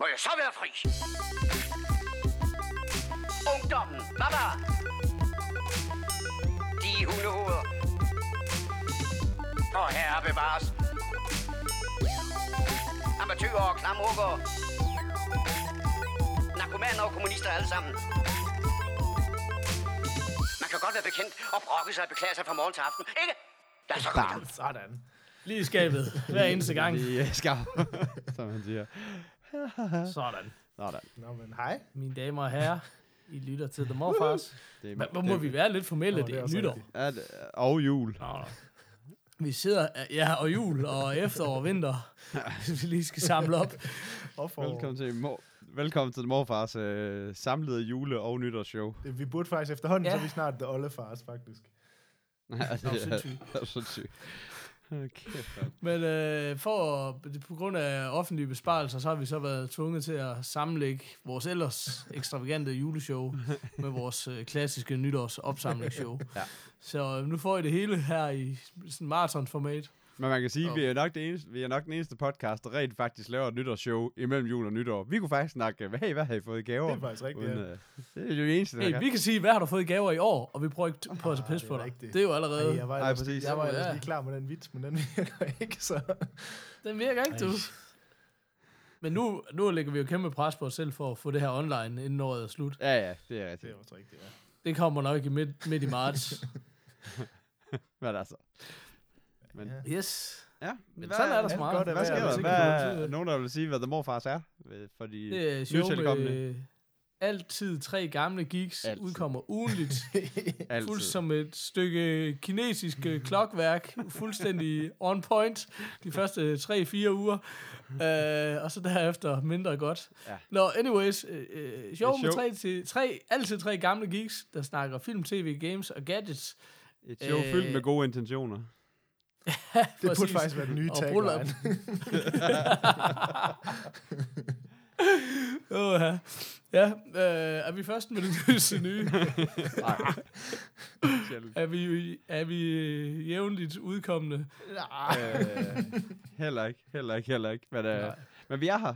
Må jeg så være fri? Ungdommen, baba! De hundehoveder. Og herre bevares. Amatøger og klamrukker. Narkomaner og kommunister alle sammen. Man kan godt være bekendt og brokke sig og beklage sig fra morgen til aften, ikke? Lad så komme. Sådan. Lige i skabet. Hver eneste gang. I øh, skam, som han siger. Sådan. Sådan. Nå, men hej. Mine damer og herrer, I lytter til The Morfars. Det er, Men hvor må vi være lidt formelle? Nå, Det det er er også nytår. rigtigt. Ja, det- og jul. Nå, nå. Vi sidder, ja, og jul, og efterår og vinter. vi lige skal samle op. Og for, Velkommen til, mor, velkommen til morfars øh, samlede jule- og nytårsshow. Vi burde faktisk efterhånden, Ja. ja. så er vi snart The Ollefars, faktisk. Nej, det Nå, er sindssygt. det er sindssygt. Okay, Men øh, for, på grund af offentlige besparelser, så har vi så været tvunget til at sammenlægge vores ellers ekstravagante juleshow med vores øh, klassiske nytårs opsamlingsshow. Ja. Så øh, nu får I det hele her i sådan maratonformat. Men man kan sige, Og- vi er, nok det eneste, vi er nok den eneste podcast, der rent faktisk laver et nytårsshow imellem jul og nytår. Vi kunne faktisk snakke, hey, hvad har I fået i gaver? Det er faktisk rigtigt, Uden, ja. øh, det er jo det eneste, der Hey, kan. vi kan sige, hvad har du fået i gaver i år? Og vi prøver ikke på at tage pis det på er dig. rigtigt. Det er jo allerede... Ej, jeg var, præcis. jeg var ellers Ja. lige klar med den vits, men den virker ikke, så... Den virker ikke, du. Men nu, nu lægger vi jo kæmpe pres på os selv for at få det her online, inden året er slut. Ja, ja, det er Det rigtigt. er også rigtigt, ja. Det kommer nok i midt, midt i marts. Men altså. Men, Ja. Yes. ja. Men sådan er der så meget. godt Hvad sker der? Hvad er nogen, der vil sige, hvad The Morfars er? For de Det er show med altid tre gamle geeks, Altid. udkommer ugenligt. Fuldt som et stykke kinesisk øh, klokværk, fuldstændig on point de første 3-4 uger. Uh, og så derefter mindre godt. Ja. Nå, anyways, øh, øh, show med tre, til, tre, altid tre gamle geeks, der snakker film, tv, games og gadgets. Et show Øh, fyldt med gode intentioner. Det burde Præcis. faktisk være den nye Og tagline. Åh, ja. Ja, øh, er vi først med det nye? Er vi, er vi jævnligt udkommende? øh, heller ikke, heller ikke, heller ikke. Men, øh, Nej. men vi er her,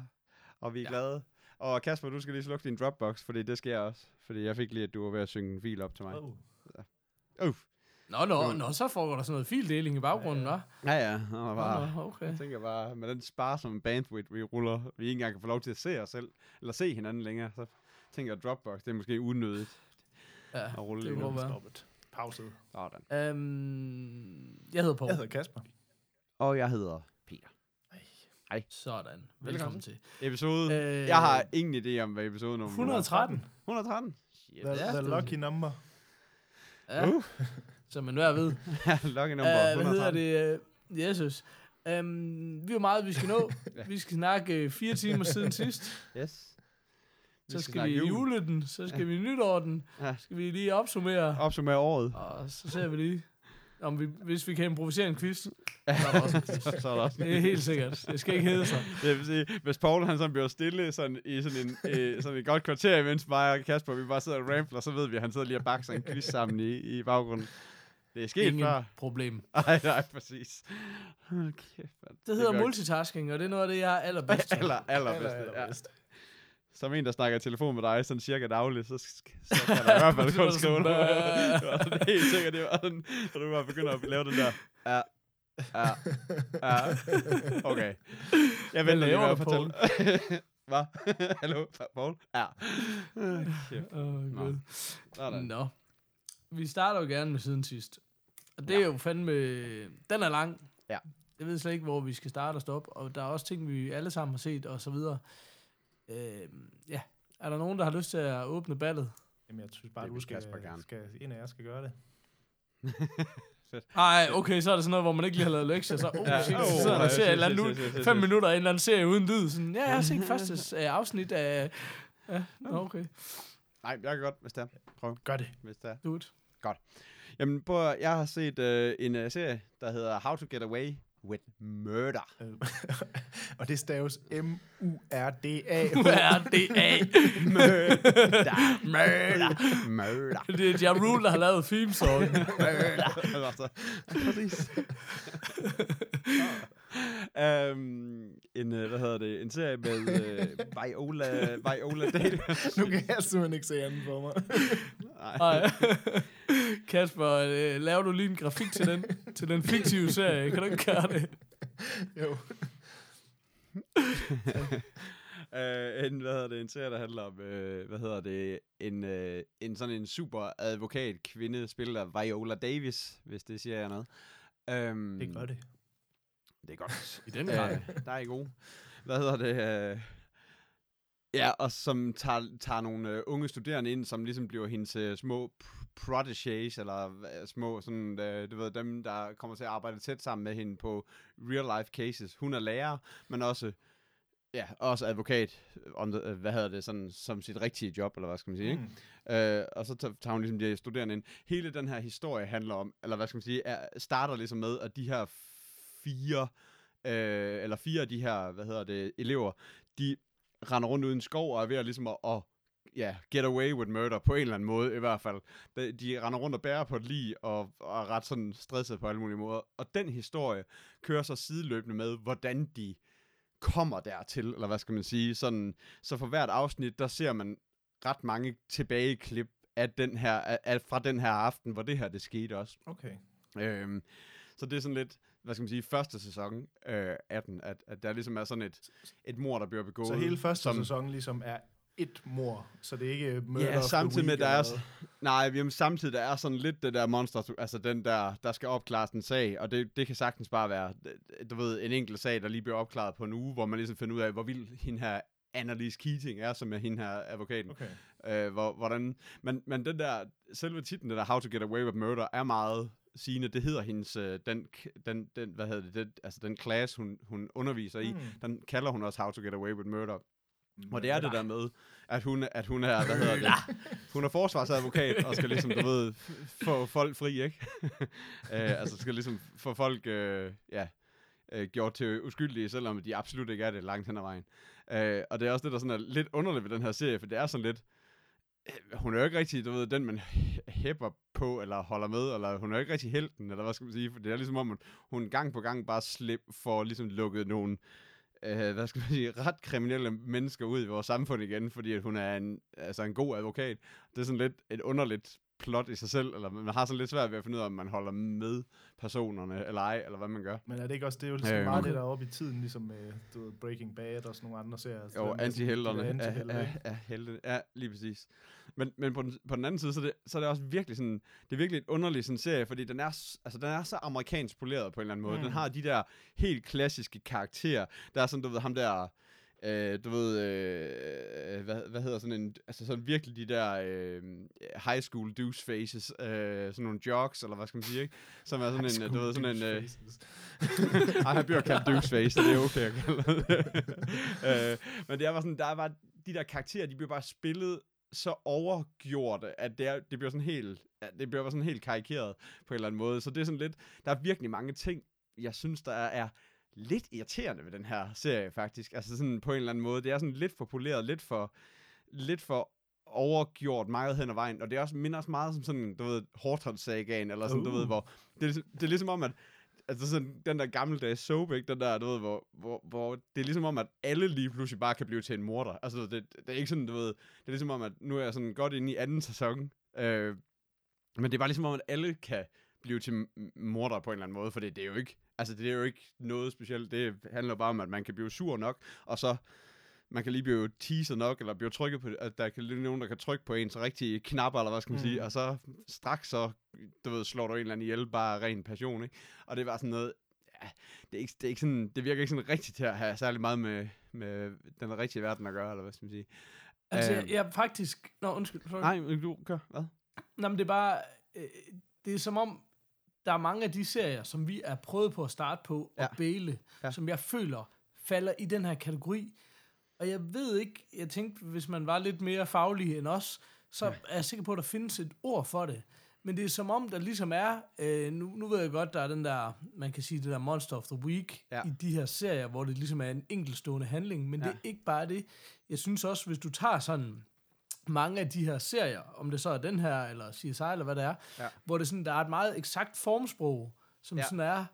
og vi er Ja. glade. Og Kasper, du skal lige slukke din Dropbox, fordi det sker også. Fordi jeg fik lige, at du var ved at synge en fil op til mig. Oh. Uh. Nå, nå, Mm. nå, så foregår der sådan noget fildeling i baggrunden, hva'? Ja, ja. Og bare, Nå, okay. jeg tænker bare, med den sparsomme bandwidth, vi ruller, vi ikke engang kan få lov til at se os selv, eller se hinanden længere, så tænker jeg, at Dropbox, det er måske unødigt Ja, at rulle det godt være. Stoppet. Pauset. Sådan. Øhm, jeg hedder Paul. Jeg hedder Kasper. Og jeg hedder Peter. Sådan. Velkommen Velkommen. til. Episode, Øh, jeg har ingen idé om, hvad episode nummer 113. 113? Shit. The, Ja, the det- lucky number. Ja, Uh. Som man hver ved. Lucky Uh, number hvad 113. hedder det? Uh, Jesus. Um, vi har meget, vi skal nå. Ja. Vi skal snakke uh, fire timer siden sidst. Yes. Så skal, snakke vi jul. jule den, så skal vi nytår den, Ja. skal vi lige opsummere, Opsummere året. og så ser vi lige, om vi, hvis vi kan improvisere en quiz. så, så er der også Det er helt sikkert. Det skal ikke hedde sig. Det vil sige, hvis Paul han sådan bliver stille sådan, i sådan, en, øh, sådan et godt kvarter, imens mig og Kasper, vi bare sidder og rampler, så ved vi, at han sidder lige og bakker sig en quiz sammen i, i baggrunden. Det er sket Ingen før. problem. Ej, nej, præcis. Okay, Det hedder multitasking, og det er noget af det, jeg er allerbedst til. Aller, allerbedste. Aller, Ja. allerbedst. Som en, der snakker i telefon med dig, sådan cirka dagligt, så, så kan der i hvert fald Det kun skrive noget. Det var helt sikkert, det var sådan, så du bare begynder at lave den der, ja, ja, ja, okay. Jeg venter lige med at fortælle. Hvad? Hallo, Paul? Ja. Kæft. Åh, Nå. Gud. Sådan. Nå. Vi starter jo gerne med siden sidst. Og det er jo fandme... Den er lang. Ja. Jeg ved slet ikke, hvor vi skal starte og stoppe. Og der er også ting, vi alle sammen har set, og så videre. Øh, ja. Er der nogen, der har lyst til at åbne ballet? Jamen, jeg synes bare, Det du skal, Kasper gerne. skal, en af jer skal gøre det. Nej, okay, så er det sådan noget, hvor man ikke lige har lavet lektier. Så, oh, Ja. shit, så sidder der ja, og ser et eller shit, ud. Fem minutter af en eller anden serie uden lyd. Sådan, ja, jeg har set første uh, afsnit af... Ja, okay. Nej, jeg kan godt, hvis det er. Prøv, Gør det. hvis det er. Do it. Jamen, på, jeg har set øh, en uh, serie, der hedder How to Get Away with Murder. Øh, og det staves M-U-R-D-A. U-R-D-A. Murder. Murder. Murder. Det er Ja Rule, der har lavet theme song. altså, præcis. Um, en, øh, hvad hedder det, en serie med uh, Viola, Viola Davis. Nu kan jeg simpelthen ikke se anden for mig. Nej. Kasper, øh, laver du lige en grafik til den, til den fiktive serie? Kan du ikke gøre det? jo. uh, en, hvad hedder det, en serie, der handler om, uh, hvad hedder det, en, uh, en sådan en super advokat kvinde, spillet af Viola Davis, hvis det siger jeg noget. Um, Det gør det. Det er godt. I den grad. Øh, der er I gode. Hvad hedder det? Øh, ja, og som tager, tager nogle øh, unge studerende ind, som ligesom bliver hendes øh, små pr- protégés, eller øh, små, sådan, øh, du ved, dem, der kommer til at arbejde tæt sammen med hende på real-life cases. Hun er lærer, men også, ja, også advokat, om det, hvad hedder det, sådan, som sit rigtige job, eller hvad skal man sige, ikke? Mm. Øh, og så tager tager hun ligesom de her studerende ind. Hele den her historie handler om, eller hvad skal man sige, er, starter ligesom med, at de her fire, øh, eller fire af de her, hvad hedder det, elever, de render rundt uden skov og er ved at ligesom at, at ja, get away with murder på en eller anden måde i hvert fald. De, de render rundt og bærer på et lig og, og er ret sådan stresset på alle mulige måder. Og den historie kører så sideløbende med, hvordan de kommer dertil, eller hvad skal man sige. Sådan, så for hvert afsnit, der ser man ret mange tilbageklip af den her, af, fra den her aften, hvor det her det skete også. Okay. Øhm, så det er sådan lidt, hvad skal man sige, første sæson øh, af den, at, at der ligesom er sådan et, et mor, der bliver begået. Så hele første som, sæson ligesom er et mor, så det er ikke murder Ja, samtidig med, der er, nej, jamen, samtidig der er sådan lidt det der monster, altså den der, der skal opklares en sag, og det, det kan sagtens bare være, du ved, en enkelt sag, der lige bliver opklaret på en uge, hvor man ligesom finder ud af, hvor vild hende her Annalise Keating er, som er hende her advokaten. Okay. Øh, hvor, hvordan, men, men den der, selve titlen, den der How to Get Away with Murder, er meget sigende. Det hedder hendes, øh, den, den, den, hvad hedder det, den, altså den class, hun, hun underviser i, Mm. den kalder hun også How to Get Away with Murder. Mm. Og det er det der med, at hun, at hun er, hvad hedder det, hun er forsvarsadvokat, og skal ligesom, du ved, få folk fri, ikke? øh, altså skal ligesom få folk, øh, ja, øh, gjort til uskyldige, selvom de absolut ikke er det langt hen ad vejen. Øh, og det er også det, der sådan er lidt underligt ved den her serie, for det er sådan lidt, Øh, hun er jo ikke rigtig, du ved, den man hæpper på, eller holder med, eller hun er jo ikke rigtig helten, eller hvad skal man sige, for det er ligesom om, at hun gang på gang bare slip for ligesom lukket nogle, øh, hvad skal man sige, ret kriminelle mennesker ud i vores samfund igen, fordi at hun er en, altså en god advokat. Det er sådan lidt et underligt plot i sig selv, eller man har sådan lidt svært ved at finde ud af, om man holder med personerne, eller ej, eller hvad man gør. Men er det ikke også, det er jo ligesom Øh, meget det, der er oppe i tiden, ligesom med du ved, Breaking Bad og sådan nogle andre serier. Så Jo, der- antihelterne de der er, antihelte, er, ikke? er helte. Ja, lige præcis. Men, men på, den, på den anden side, så er, det, så er det også virkelig sådan, det er virkelig et underligt sådan serie, fordi den er, altså, den er så amerikansk poleret på en eller anden måde. Mm. Den har de der helt klassiske karakterer. Der er sådan, du ved, ham der, øh, du ved, øh, hvad, hvad hedder sådan en, altså sådan virkelig de der øh, high school douche faces, øh, sådan nogle jocks, eller hvad skal man sige, ikke? Som er sådan en, øh, du ved, sådan en, øh, ej, han bliver kaldt doucheface, så det er okay at kalde det. øh, men det er bare sådan, der er bare, de der karakterer, de bliver bare spillet så overgjorte, at det, er, det bliver sådan helt, det bliver sådan helt karikeret på en eller anden måde. Så det er sådan lidt, der er virkelig mange ting, jeg synes, der er, er lidt irriterende ved den her serie, faktisk. Altså sådan på en eller anden måde. Det er sådan lidt for poleret, lidt for, lidt for overgjort meget hen ad vejen, og det er også, minder også meget som sådan, du ved, Horton-sagaen, eller sådan, uh. du ved, Uh. hvor, det er, ligesom- det er ligesom om, at altså sådan, den der gammeldags soap, ikke? Den der, du ved, hvor, hvor, hvor det er ligesom om, at alle lige pludselig bare kan blive til en morder. Altså, det, det er ikke sådan, du ved, det er ligesom om, at nu er jeg sådan godt inde i anden sæson, øh, men det er bare ligesom om, at alle kan blive til morder på en eller anden måde, for det, det er jo ikke, altså det er jo ikke noget specielt, det handler bare om, at man kan blive sur nok, og så man kan lige blive teaset nok, eller blive trykket på, at der kan lige nogen, der kan trykke på ens rigtige knapper, eller hvad skal man mm. sige, og så straks så, du ved, slår du en eller anden ihjel, bare ren passion, ikke? Og det var sådan noget, ja, det, er ikke, det, er ikke sådan, det virker ikke sådan rigtigt til at have særlig meget med, med den rigtige verden at gøre, eller hvad skal man sige. Altså, jeg, Øhm. jeg faktisk... Nå, undskyld. Sorry. Nej, du gør, hvad? Nå, men det er bare... Øh, det er som om, der er mange af de serier, som vi er prøvet på at starte på Ja. og bæle, Ja. ja. som jeg føler falder i den her kategori. Og jeg ved ikke, jeg tænkte, hvis man var lidt mere faglig end os, så ja. er jeg sikker på, at der findes et ord for det. Men det er som om, der ligesom er, øh, nu, nu ved jeg godt, der er den der, man kan sige, det der Monster of the Week Ja. ja. i de her serier, hvor det ligesom er en enkeltstående handling, men ja. Ja. det er ikke bare det. Jeg synes også, hvis du tager sådan mange af de her serier, om det så er den her, eller CSI, eller hvad det er, Ja. hvor det sådan, der er et meget eksakt formsprog, som Ja. sådan er,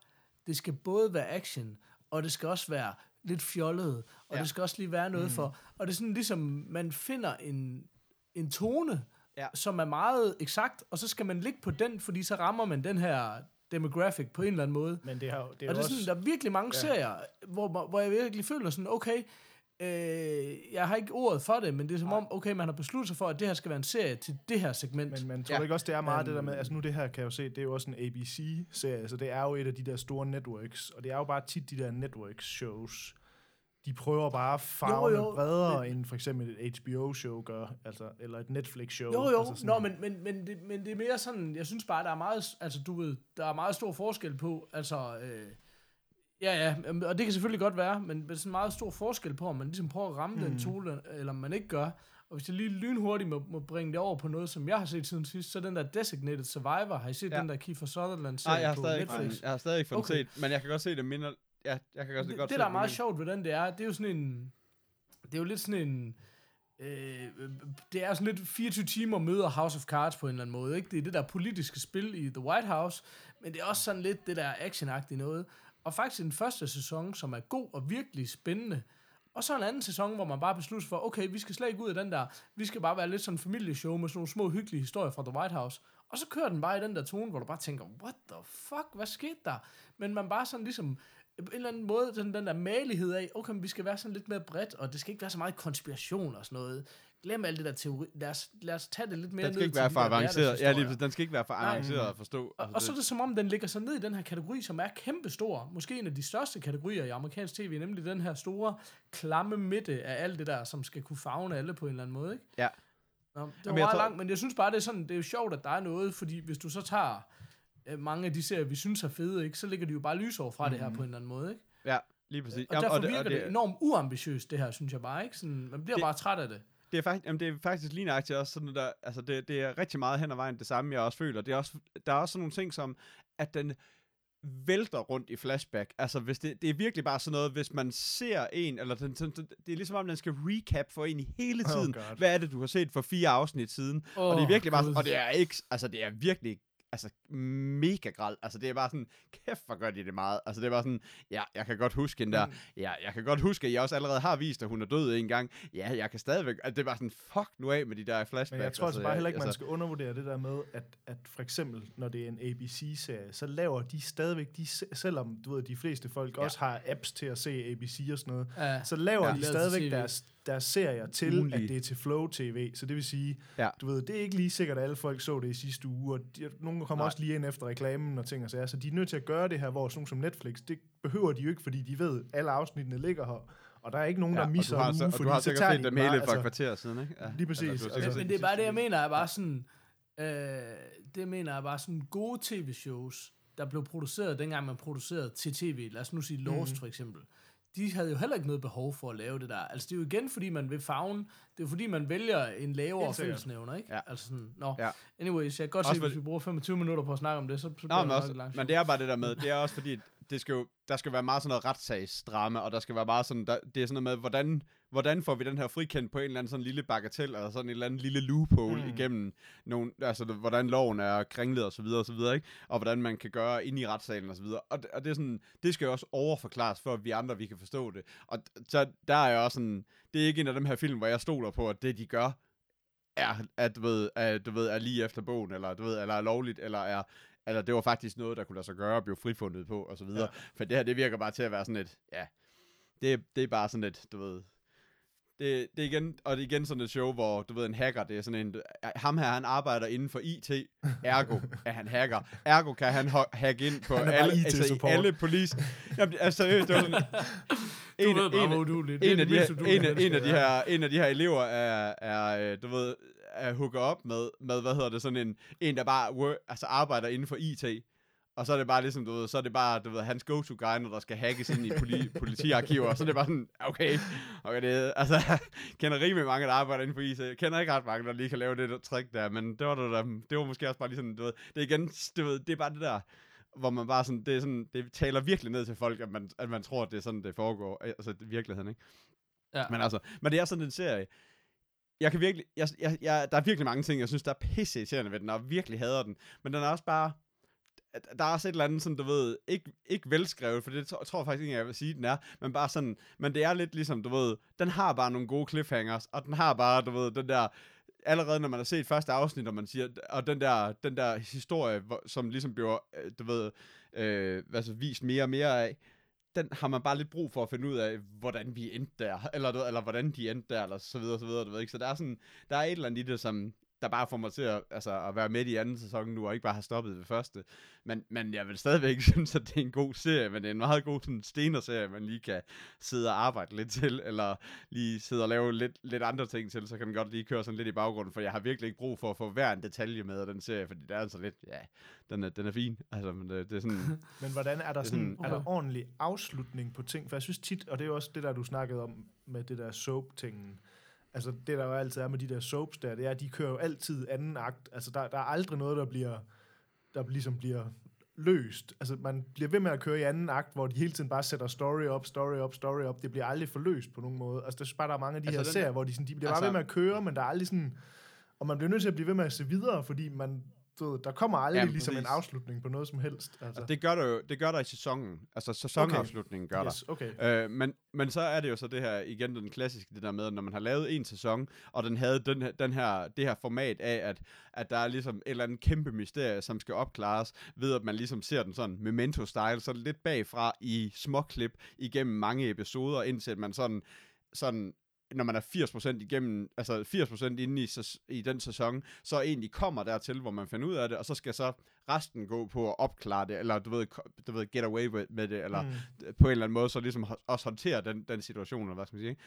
det skal både være action, og det skal også være lidt fjollet, og Ja. det skal også lige være noget mm. for, og det er sådan ligesom, man finder en, en tone, Ja. som er meget eksakt, og så skal man ligge på den, fordi så rammer man den her demographic på en eller anden måde. Men det, har, det er Og det er også... sådan, der er virkelig mange ja. serier, hvor, hvor jeg virkelig føler sådan, okay, øh, jeg har ikke ordet for det, men det er som om, okay, man har besluttet sig for, at det her skal være en serie til det her segment. Men, men tror Ja. ikke også, det er meget det der med, altså nu det her kan jeg jo se, det er jo også en ABC-serie, så det er jo et af de der store networks, og det er jo bare tit de der networks-shows. De prøver bare at farve Jo, jo, bredere, men- end for eksempel et HBO-show gør, altså, eller et Netflix-show. Jo, jo, altså Nå, men, men, men, det, men det er mere sådan, jeg synes bare, der er meget, altså du ved, der er meget stor forskel på, altså, øh, ja, ja, og det kan selvfølgelig godt være, men der er sådan meget stor forskel på, om man ligesom prøver at ramme mm. den tone, eller om man ikke gør. Og hvis jeg lige lynhurtigt må, må bringe det over på noget, som jeg har set siden sidst, så den der Designated Survivor, har I set Ja. den der Kiefer Sutherland serie jeg har på stadig ikke Netflix? fået, jeg har stadig ikke fået Okay. set, men jeg kan godt se det minder... Ja, jeg kan godt, det, godt det, der er det meget sjovt ved den, det er, det er jo sådan en... Det er jo lidt sådan en... Øh, det er sådan lidt 24 timer møder House of Cards på en eller anden måde, ikke? Det er det der politiske spil i The White House, men det er også sådan lidt det der actionagtige noget. Og faktisk en første sæson, som er god og virkelig spændende, og så en anden sæson, hvor man bare beslutter sig for, okay, vi skal slet ikke ud af den der, vi skal bare være lidt sådan en familieshow med sådan nogle små hyggelige historier fra The White House. Og så kører den bare i den der tone, hvor du bare tænker, what the fuck, hvad skete der? Men man bare sådan ligesom, en eller anden måde, sådan den der malighed af, okay, men vi skal være sådan lidt mere bredt, og det skal ikke være så meget konspiration og sådan noget. Glem alt det der teori. Lad os, lad os tage det lidt mere Den skal ned ikke være de for der avanceret. Ja, lige, den skal ikke være for Nej. avanceret at forstå. Og, og så er det som om, den ligger så ned i den her kategori, som er kæmpestor. Måske en af de største kategorier i amerikansk tv, nemlig den her store, klamme midte af alt det der, som skal kunne fagne alle på en eller anden måde. Ikke? Ja. Nå, det var Jamen, meget tror- langt, men jeg synes bare, det er, sådan, det er jo sjovt, at der er noget, fordi hvis du så tager mange af de serier, vi synes er fede, ikke, så ligger de jo bare lysår fra mm. det her på en eller anden måde. Ikke? Ja, lige præcis. Og derfor det, virker det, det enormt uambitiøst, det her, synes jeg bare. Ikke? Sådan, man bliver Det- bare træt af det. det er faktisk, jamen, det er faktisk lige nøjagtigt også sådan der, altså det, det er rigtig meget hen ad vejen det samme, jeg også føler. Det er også, der er også sådan nogle ting som, at den vælter rundt i flashback. Altså, hvis det, det er virkelig bare sådan noget, hvis man ser en, eller den, den, den, det er ligesom om, den skal recap for en hele Oh tiden. God. Hvad er det, du har set for fire afsnit siden? Oh, og det er virkelig bare, Gud. og det er ikke, altså det er virkelig altså mega grad. Altså det er bare sådan, kæft hvor gør de det meget. Altså det er bare sådan, ja, jeg kan godt huske hende der. Ja, jeg kan godt huske, at jeg også allerede har vist, at hun er død en gang. Ja, jeg kan stadigvæk, altså, det er bare sådan, fuck nu af med de der flashbacks. Men jeg tror altså bare jeg- heller ikke, man altså, skal undervurdere det der med, at, at for eksempel, når det er en ABC-serie, så laver de stadigvæk, de, se- selvom du ved, de fleste folk Ja. også har apps til at se ABC og sådan noget, Ja. så laver Ja. de stadigvæk deres, deres serier til, Ugenlige. at det er til Flow TV. Så det vil sige, Ja. du ved, det er ikke lige sikkert, at alle folk så det i sidste uge, og de, nogle kommer Nej. også lige ind efter reklamen og ting og sager, så de er nødt til at gøre det her, hvor sådan nogle som Netflix, det behøver de jo ikke, fordi de ved, at alle afsnittene ligger her, og der er ikke nogen, ja, der misser en uge, og fordi du har så sikkert tager set de dem hele for altså- et kvarter siden, ikke? Ja. Lige præcis, har sikkert altså- set Men det er bare det, jeg mener, er bare sådan... Øh, det mener jeg bare sådan gode tv-shows, der blev produceret, dengang man producerede til tv. Lad os nu sige Lost Mhm. for eksempel. De havde jo heller ikke noget behov for at lave det der. Altså det er jo igen, fordi man vil fagne. Det er jo fordi, man vælger en lavere fællesnævner, ikke? Ja. Altså sådan, nå. Ja. Anyways, jeg kan godt Også se, hvis fordi- vi bruger 25 minutter på at snakke om det, så, så bliver Nå, det men, nok også, langt men det er bare det der med, det er også fordi, det skal jo, der skal være meget sådan noget retssagsdrama, og der skal være meget sådan, der, det er sådan noget med, hvordan, hvordan får vi den her frikendt på en eller anden sådan lille bagatel, eller sådan en eller anden lille loophole mm. Igennem, nogle, altså hvordan loven er kringlet og så videre og så videre, ikke? Og hvordan man kan gøre ind i retssalen og så videre. Og, det- og det er sådan, det skal jo også overforklares, for at vi andre, vi kan forstå det. Og så der er jeg også sådan, det er ikke en af dem her film, hvor jeg stoler på, at det de gør, er, at, du ved, er, du ved, er lige efter bogen, eller, du ved, eller er lovligt, eller er, eller det var faktisk noget, der kunne lade sig gøre og blive frifundet på, og så videre. Ja. For det her, det virker bare til at være sådan et, ja, det, det er bare sådan et, du ved, det, det er igen, og det er igen sådan et show, hvor, du ved, en hacker, det er sådan en, ham her, han arbejder inden for IT, ergo er han hacker, ergo kan han hacke ind på alle, altså alle police, jamen, altså det var sådan, en, er en, en, af, en, af de her, en af de her elever er, er øh, du ved, er hooker op med, med, hvad hedder det, sådan en, en der bare work, altså arbejder inden for IT, og så er det bare ligesom, du ved, så er det bare, du ved, hans go-to-guy, når der skal hackes ind i poli, politiarkiver, og så er det bare sådan, okay, okay det, altså, kender rimelig mange, der arbejder inden for IT, jeg kender ikke ret mange, der lige kan lave det der trick der, men det var, det, der, det var måske også bare lige sådan, du ved, det er igen, du ved, det er bare det der, hvor man bare sådan, det er sådan, det taler virkelig ned til folk, at man, at man tror, at det er sådan, det foregår, altså virkeligheden, ikke? Ja. Men altså, men det er sådan en serie. Jeg kan virkelig, jeg, jeg, jeg, der er virkelig mange ting, jeg synes, der er pisse irriterende ved den, og jeg virkelig hader den. Men den er også bare, der er også et eller andet, sådan, du ved, ikke, ikke velskrevet, for det tror, tror jeg faktisk ikke, jeg vil sige, den er, men bare sådan, men det er lidt ligesom, du ved, den har bare nogle gode cliffhangers, og den har bare, du ved, den der, allerede når man har set første afsnit, og man siger, og den der, den der historie, hvor, som ligesom bliver, øh, du ved, øh, altså vist mere og mere af, den har man bare lidt brug for at finde ud af, hvordan vi endte der, eller, eller hvordan de endte der, eller så videre, så videre, du ved ikke. Så der er sådan, der er et eller andet i det, som, der bare får mig til at, altså, at være med i anden sæson nu, og ikke bare have stoppet ved første. Men, men jeg vil stadigvæk synes, at det er en god serie, men det er en meget god sådan, stener-serie, man lige kan sidde og arbejde lidt til, eller lige sidde og lave lidt, lidt andre ting til, så kan den godt lige køre sådan lidt i baggrunden, for jeg har virkelig ikke brug for at få hver en detalje med af den serie, fordi det er altså lidt, ja, den er, den er fin. Altså, men det, det er sådan, Men hvordan er der, er sådan, sådan- er der ordentlig afslutning på ting? For jeg synes tit, og det er jo også det der, du snakkede om med det der soap-tingen. Altså det der jo altid er med de der soaps der, det er, at de kører jo altid anden akt. Altså der, der er aldrig noget, der bliver, der ligesom bliver løst. Altså man bliver ved med at køre i anden akt, hvor de hele tiden bare sætter story op, story op, story op. Det bliver aldrig forløst på nogen måde. Altså der synes bare, der er mange af de Altså, her serier, hvor de, sådan, de bliver altså- bare ved med at køre, men der er aldrig sådan... Og man bliver nødt til at blive ved med at se videre, fordi man, du ved, der kommer aldrig Jamen, ligesom en præcis. afslutning på noget som helst. Altså. og det gør der jo, det gør der i sæsonen. Altså sæsonafslutningen gør der. yes, okay. Øh, men, men så er det jo så det her, igen den klassiske, det der med, at når man har lavet en sæson, og den havde den den her, det her format af, at, at der er ligesom et eller andet kæmpe mysterie, som skal opklares, ved at man ligesom ser den sådan memento-style, så lidt bagfra i småklip igennem mange episoder, indtil man sådan, sådan når man er 80% igennem, altså 80% inde i, i den sæson, så egentlig kommer dertil, hvor man finder ud af det, og så skal så resten gå på at opklare det, eller du ved, du ved get away med det, eller Mm. på en eller anden måde, så ligesom også håndtere den, den situation, eller hvad skal man sige. ikke?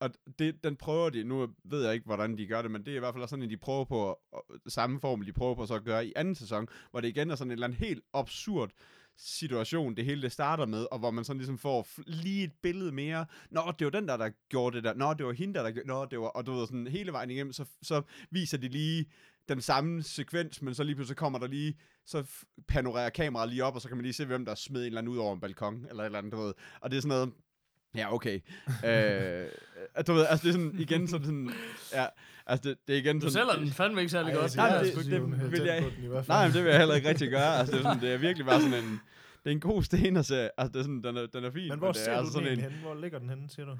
Og det, den prøver de, nu ved jeg ikke, hvordan de gør det, men det er i hvert fald også sådan, at de prøver på, samme formel, de prøver på så at gøre i anden sæson, hvor det igen er sådan en eller anden helt absurd situation, det hele det starter med, og hvor man sådan ligesom får lige et billede mere. Nå, det var den der, der gjorde det der. Nå, det var hende der, der gjorde Nå, det var... Og du ved, sådan hele vejen igennem, så, så viser de lige den samme sekvens, men så lige pludselig kommer der lige, så panorerer kameraet lige op, og så kan man lige se, hvem der smed en eller anden ud over en balkon, eller et eller andet, du ved. Og det er sådan noget, ja, okay. øh, du ved, altså det er sådan, igen, så det sådan, ja, altså det, det er igen Du sådan... sælger den fandme ikke særlig Ej, godt. Nej, det- det- de er det vil jeg-. Nej, men det vil jeg heller ikke rigtig gøre. Altså, det, er sådan, det er virkelig bare sådan en... Det er en god stenerserie. Altså, det er sådan, den er, den er fin. Men hvor det er ser du altså den sådan en henne? Hvor ligger den henne, siger du?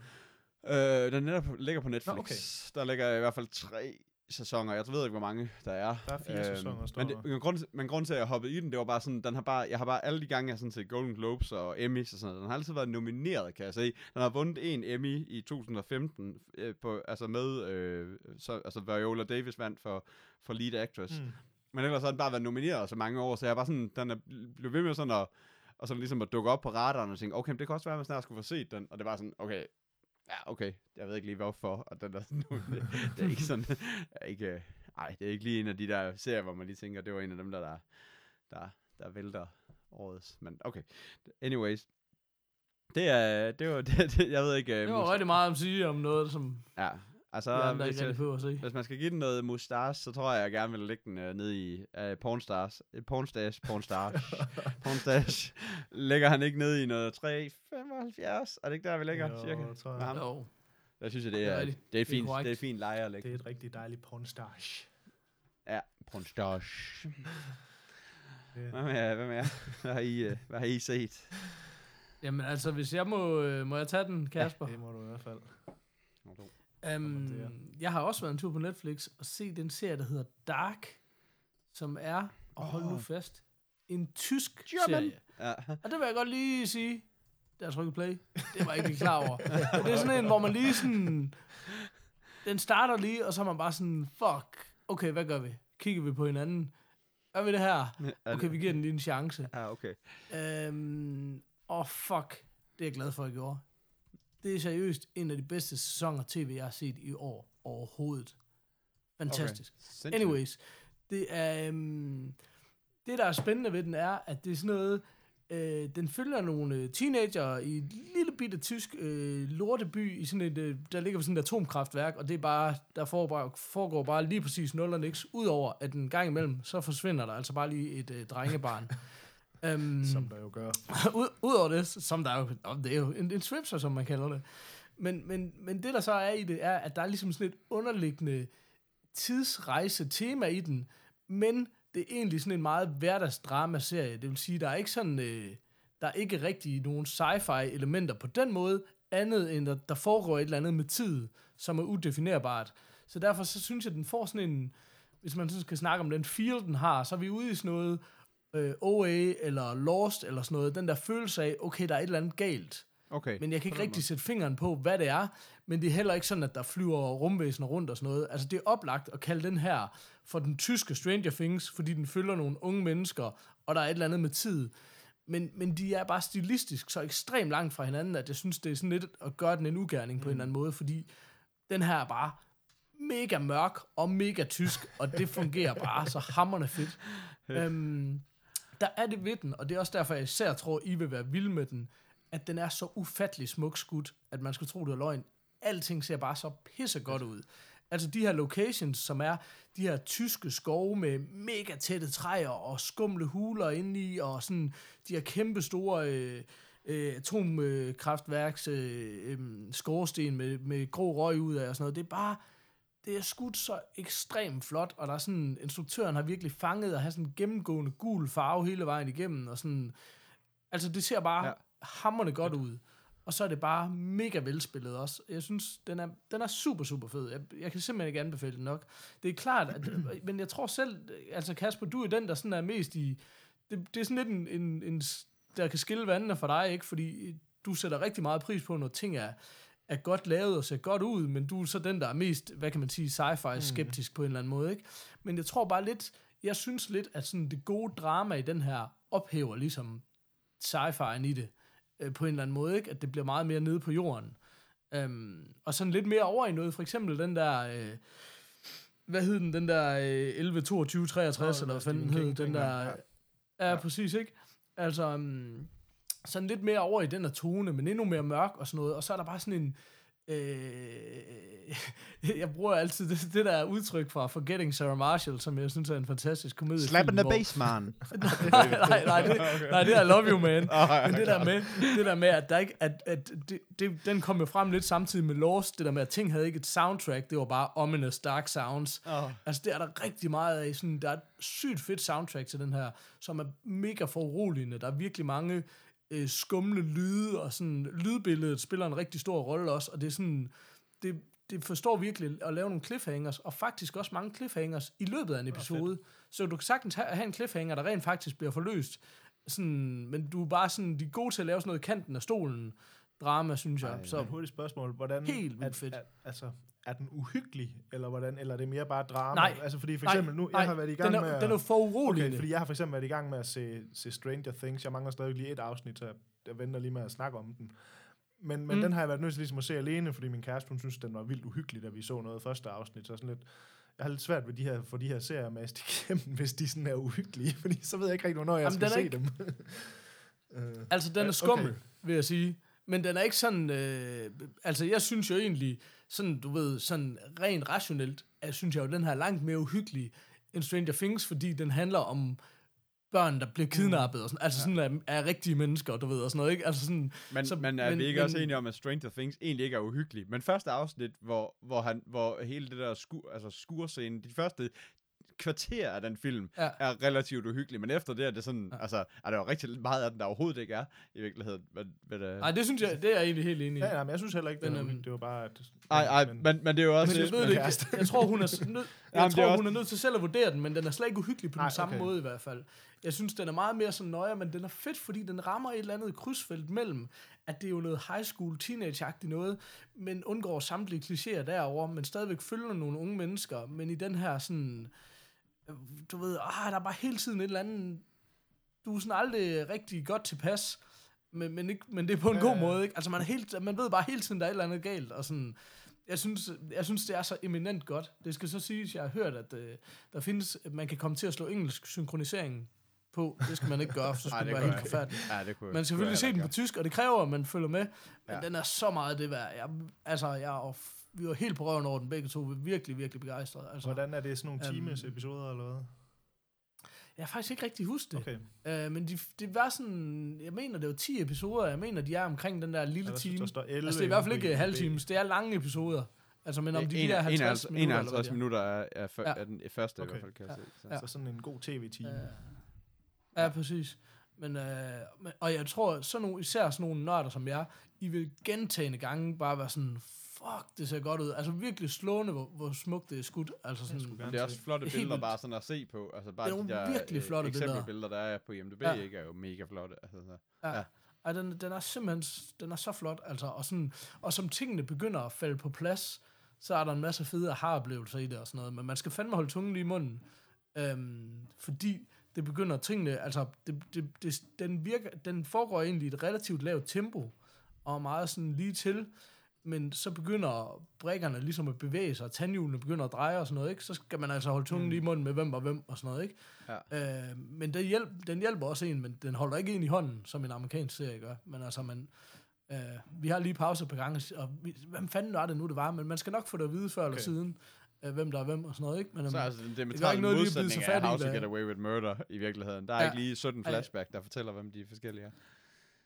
Øh, den netop ligger på Netflix. okay. Der ligger i hvert fald tre sæsoner. Jeg ved ikke, hvor mange der er. Der er fire sæsoner, står men, det, men, grund, men grund til, at jeg hoppede i den, det var bare sådan, den har bare, jeg har bare alle de gange, jeg sådan set Golden Globes og Emmys og sådan noget, den har altid været nomineret, kan jeg se. Den har vundet en Emmy i 2015, øh, på, altså med, øh, så, altså Viola Davis vandt for, for Lead Actress. Mm. Men ellers har den bare været nomineret så mange år, så jeg er bare sådan, den er blevet ved med sådan at, og sådan ligesom at dukke op på radaren og tænke, okay, det kan også være, at man snart skulle få set den. Og det var sådan, okay, ja, okay, jeg ved ikke lige hvorfor. Og den er sådan, det, det er ikke sådan, er ikke, øh, ej, det er ikke lige en af de der serier, hvor man lige tænker, det var en af dem, der, der, der, der vælter årets. Men okay, anyways. Det er, det var, det, det, jeg ved ikke. øh, Det var mus- rigtig meget at sige om noget, som Ja, altså, andre hvis ikke jeg, på at se. hvis man skal give den noget mustache, så tror jeg, jeg gerne vil lægge den øh, ned i uh, Pornstars. Uh, Pornstash, Pornstash. Pornstash. Lægger han ikke ned i noget 3,75? Er det ikke der, vi ligger, Jo, cirka? tror jeg. Med ham? Jo. Jeg synes, at det er det er, Det er fint, det er et fint leje at lægge. Det er et rigtig dejligt pornstage. Ja, Pornstash. Ja. Hvad med jer? Hvad med jer? Hvad har I, øh, hvad har I set? Jamen altså, hvis jeg må, øh, må jeg tage den, Kasper? Det må du i hvert fald. Um, jeg har også været en tur på Netflix og set den serie, der hedder Dark, som er, og hold nu Åh. fast, en tysk German. serie. Ja. Og det vil jeg godt lige sige, da jeg trykkede play. Det var jeg ikke klar over. Det er sådan en, hvor man lige sådan... Den starter lige, og så er man bare sådan, fuck, okay, hvad gør vi? Kigger vi på hinanden? Gør vi det her? Okay, vi giver den lige en chance. Ja, okay. Øhm, og fuck, det er jeg glad for, at jeg gjorde. Det er seriøst en af de bedste sæsoner tv, jeg har set i år overhovedet. Fantastisk. Sindssygt. Anyways, det er... Øhm, det, der er spændende ved den, er, at det er sådan noget... Øh, den følger nogle øh, teenager i et lille bitte tysk øh, lorteby, i sådan et, øh, der ligger sådan et atomkraftværk, og det er bare, der foregår, foregår bare lige præcis nul og niks, udover at en gang imellem, så forsvinder der altså bare lige et øh, drengebarn. um, Som der jo gør. ud, Udover det, som der er jo, det er jo en, en swipser, som man kalder det. Men, men, men det, der så er i det, er, at der er ligesom sådan et underliggende tidsrejse-tema i den, men det er egentlig sådan en meget hverdagsdrama-serie. Det vil sige, der er ikke sådan, øh, der er ikke rigtig nogen sci-fi elementer på den måde, andet end at der foregår et eller andet med tid, som er udefinerbart. Så derfor så synes jeg, at den får sådan en, hvis man sådan skal snakke om den feel, den har, så er vi ude i sådan noget øh, OA eller Lost eller sådan noget. Den der følelse af, okay, der er et eller andet galt. Okay. Men jeg kan ikke rigtig sætte fingeren på, hvad det er. Men det er heller ikke sådan, at der flyver rumvæsener rundt og sådan noget. Altså, det er oplagt at kalde den her for den tyske Stranger Things, fordi den følger nogle unge mennesker, og der er et eller andet med tid. Men, men de er bare stilistisk så ekstremt langt fra hinanden, at jeg synes, det er sådan lidt at gøre den en ugerning på en eller anden måde, fordi den her er bare mega mørk og mega tysk, og det fungerer bare så hammerne fedt. øhm, der er det ved den, og det er også derfor, jeg især tror, I vil være vild med den, at den er så ufattelig smuk skudt, at man skulle tro, det er løgn. Alting ser bare så pisse godt ud. Altså de her locations, som er de her tyske skove med mega tætte træer og skumle huler indeni, og sådan de her kæmpe store øh, øh, atomkraftværks øh, øh, skorsten med, med grå røg ud af og sådan noget. Det er bare, det er skudt så ekstremt flot, og der er sådan, instruktøren har virkelig fanget at have sådan en gennemgående gul farve hele vejen igennem, og sådan, altså det ser bare Ja. ja. hammerne godt ud. Og så er det bare mega velspillet også. Jeg synes, den er, den er super, super fed. Jeg, jeg kan simpelthen ikke anbefale den nok. Det er klart, at, men jeg tror selv, altså Kasper, du er den, der sådan er mest i... Det, det er sådan lidt en, en, en, der kan skille vandene for dig, ikke? Fordi du sætter rigtig meget pris på, når ting er, er godt lavet og ser godt ud, men du er så den, der er mest, hvad kan man sige, sci-fi skeptisk mm. på en eller anden måde, ikke? Men jeg tror bare lidt, jeg synes lidt, at sådan det gode drama i den her ophæver ligesom sci-fi'en i det, øh, på en eller anden måde, ikke? At det bliver meget mere nede på jorden. Øhm, og sådan lidt mere over i noget, for eksempel den der, øh, hvad hed den, den der øh, 11, 22, 63, Nå, eller hvad fanden hed den der, ja. ja, ja, præcis, ikke? Altså, um, sådan lidt mere over i den her tone, men endnu mere mørk og sådan noget, og så er der bare sådan en, øh, jeg bruger altid det, det der udtryk fra Forgetting Sarah Marshall, som jeg synes er en fantastisk komedie. Slap in the base, man. nej, nej, nej, det, nej, det er I love you, man. Men det der med, det der med at, der ikke, at, at det, det, den kom jo frem lidt samtidig med Lost, det der med, at ting havde ikke et soundtrack, det var bare ominous dark sounds. Åh. Altså, det er der rigtig meget af. Sådan, der er et sygt fedt soundtrack til den her, som er mega foruroligende. Der er virkelig mange øh, skumle lyde, og sådan, lydbilledet spiller en rigtig stor rolle også, og det er sådan, det, det forstår virkelig at lave nogle cliffhangers, og faktisk også mange cliffhangers i løbet af en episode. Så du kan sagtens have, en cliffhanger, der rent faktisk bliver forløst. Sådan, men du er bare sådan, de er gode til at lave sådan noget i kanten af stolen drama, synes jeg. Så så et hurtigt spørgsmål. Hvordan, Helt vildt fedt. Altså, er den uhyggelig, eller hvordan? Eller er det mere bare drama? Nej. Altså, fordi for Nej, eksempel nu, nej, jeg har været i gang den er, med... at- Den er for uroligende. Okay, fordi jeg har for eksempel været i gang med at se, se Stranger Things. Jeg mangler stadig lige et afsnit, så jeg, jeg venter lige med at snakke om den. Men, men Mm. den har jeg været nødt til ligesom at se alene, fordi min kæreste, hun synes, den var vildt uhyggelig, da vi så noget første afsnit. Så sådan lidt, jeg har lidt svært ved de her, for de her serier mast igennem, hvis de sådan er uhyggelige, fordi så ved jeg ikke rigtig, hvornår jeg Jamen, skal er se dem. Øh, Altså, den er Ja, skummel, okay. vil jeg sige. Men den er ikke sådan... Øh, altså, jeg synes jo egentlig, sådan, du ved, sådan rent rationelt, jeg synes jeg jo, den her er langt mere uhyggelig end Stranger Things, fordi den handler om børn, der bliver kidnappet, og sådan, altså sådan er, er rigtige mennesker, du ved, og sådan noget, ikke? Altså sådan, Men, så, men er men- vi ikke men- også enige om, at Stranger Things egentlig ikke er uhyggelig? Men første afsnit, hvor, hvor, han, hvor hele det der skur, altså skurscene, de første kvarter af den film, Ja. er relativt uhyggelig, men efter det er det sådan, ja. altså, er der jo rigtig meget af den, der overhovedet ikke er, i virkeligheden. Men, men, øh, nej, det synes jeg, det er jeg egentlig helt enig i. ja, ja, men jeg synes heller ikke, den Men, er øhm. Det var bare... At, ej, ej, men, men det er jo også... Men jeg det- ved det ikke. Jeg tror, hun er, nød, jeg Jamen, er tror, også- hun er nødt til selv at vurdere den, men den er slet ikke uhyggelig på Nej, den samme okay. måde i hvert fald. Jeg synes, den er meget mere sådan nøje, men den er fedt, fordi den rammer et eller andet krydsfelt mellem, at det er jo noget high school, teenage-agtigt noget, men undgår samtlige klichéer derover, men stadigvæk følger nogle unge mennesker, men i den her sådan, du ved, ah, der er bare hele tiden et eller andet, du er sådan aldrig rigtig godt tilpas, men, men, ikke, men det er på en Ja, god måde, ikke? Altså man, er helt, man ved bare hele tiden, der er et eller andet galt, og sådan, jeg synes, jeg synes, det er så eminent godt. Det skal så siges, jeg har hørt, at øh, der findes, at man kan komme til at slå engelsk synkronisering på. Det skal man ikke gøre, for så Ej, skulle det det være helt forfærdeligt. Ja, det kunne Man skal selvfølgelig se den på tysk, og det kræver, at man følger med. Men Ja. den er så meget det værd. Jeg, altså, jeg er, vi var helt på røven over den begge to. Vi er virkelig, virkelig begejstrede. Altså, Hvordan er det sådan nogle Øhm, times episoder, eller hvad? jeg har faktisk ikke rigtig husket det. Okay. Øh, men de, det var sådan, jeg mener, det var 10 episoder. Jeg mener, de er omkring den der lille Jeg time. synes, der står 11 Altså, det er i hvert fald ikke halvtimes. Det er lange episoder. Altså, men om de En- der 50 51 minutter, eller hvad 51 det er. minutter er, er, før, Ja. er den første Okay. i hvert fald, kan jeg Ja. se. Så. Ja. Så sådan en god tv-time. Ja, ja præcis. Men, øh, men, og jeg tror, sådan nogle, især sådan nogle nørder som jeg, I vil gentagende gange bare være sådan, fuck, det ser godt ud. Altså virkelig slående, hvor, hvor smukt det er skudt. Altså sådan, skulle Men det er også flotte Det er helt billeder vildt. bare sådan at se på. Altså bare Det er de der virkelig flotte billeder. eksempelbilleder, der er på IMDb, Ja. ikke, er jo mega flotte. Altså, så. Ja. Ja. Ej, den, den er simpelthen den er så flot, altså, og, sådan, og som tingene begynder at falde på plads, så er der en masse fede aha-oplevelser i det og sådan noget, men man skal fandme holde tungen lige i munden, øhm, fordi det begynder tingene, altså, det, det, det, den, virker, den foregår egentlig i et relativt lavt tempo, og meget sådan lige til, men så begynder brækkerne ligesom at bevæge sig, og tandhjulene begynder at dreje og sådan noget, ikke? så skal man altså holde tungen lige i munden med hvem og hvem og sådan noget, ikke? Ja. Øh, men det hjælp, den hjælper også en, men den holder ikke en i hånden, som en amerikansk serie gør. Men altså, man, øh, vi har lige pause på gang, og vi, hvem fanden var det nu, det var? Men man skal nok få det at vide før okay. eller siden, øh, hvem der er hvem og sådan noget, ikke? Men, Så øhm, altså den gør ikke noget modsætning af How to Get Away with Murder i virkeligheden. Der er Ja. ikke lige 17 Ej. flashback, der fortæller, hvem de forskellige er.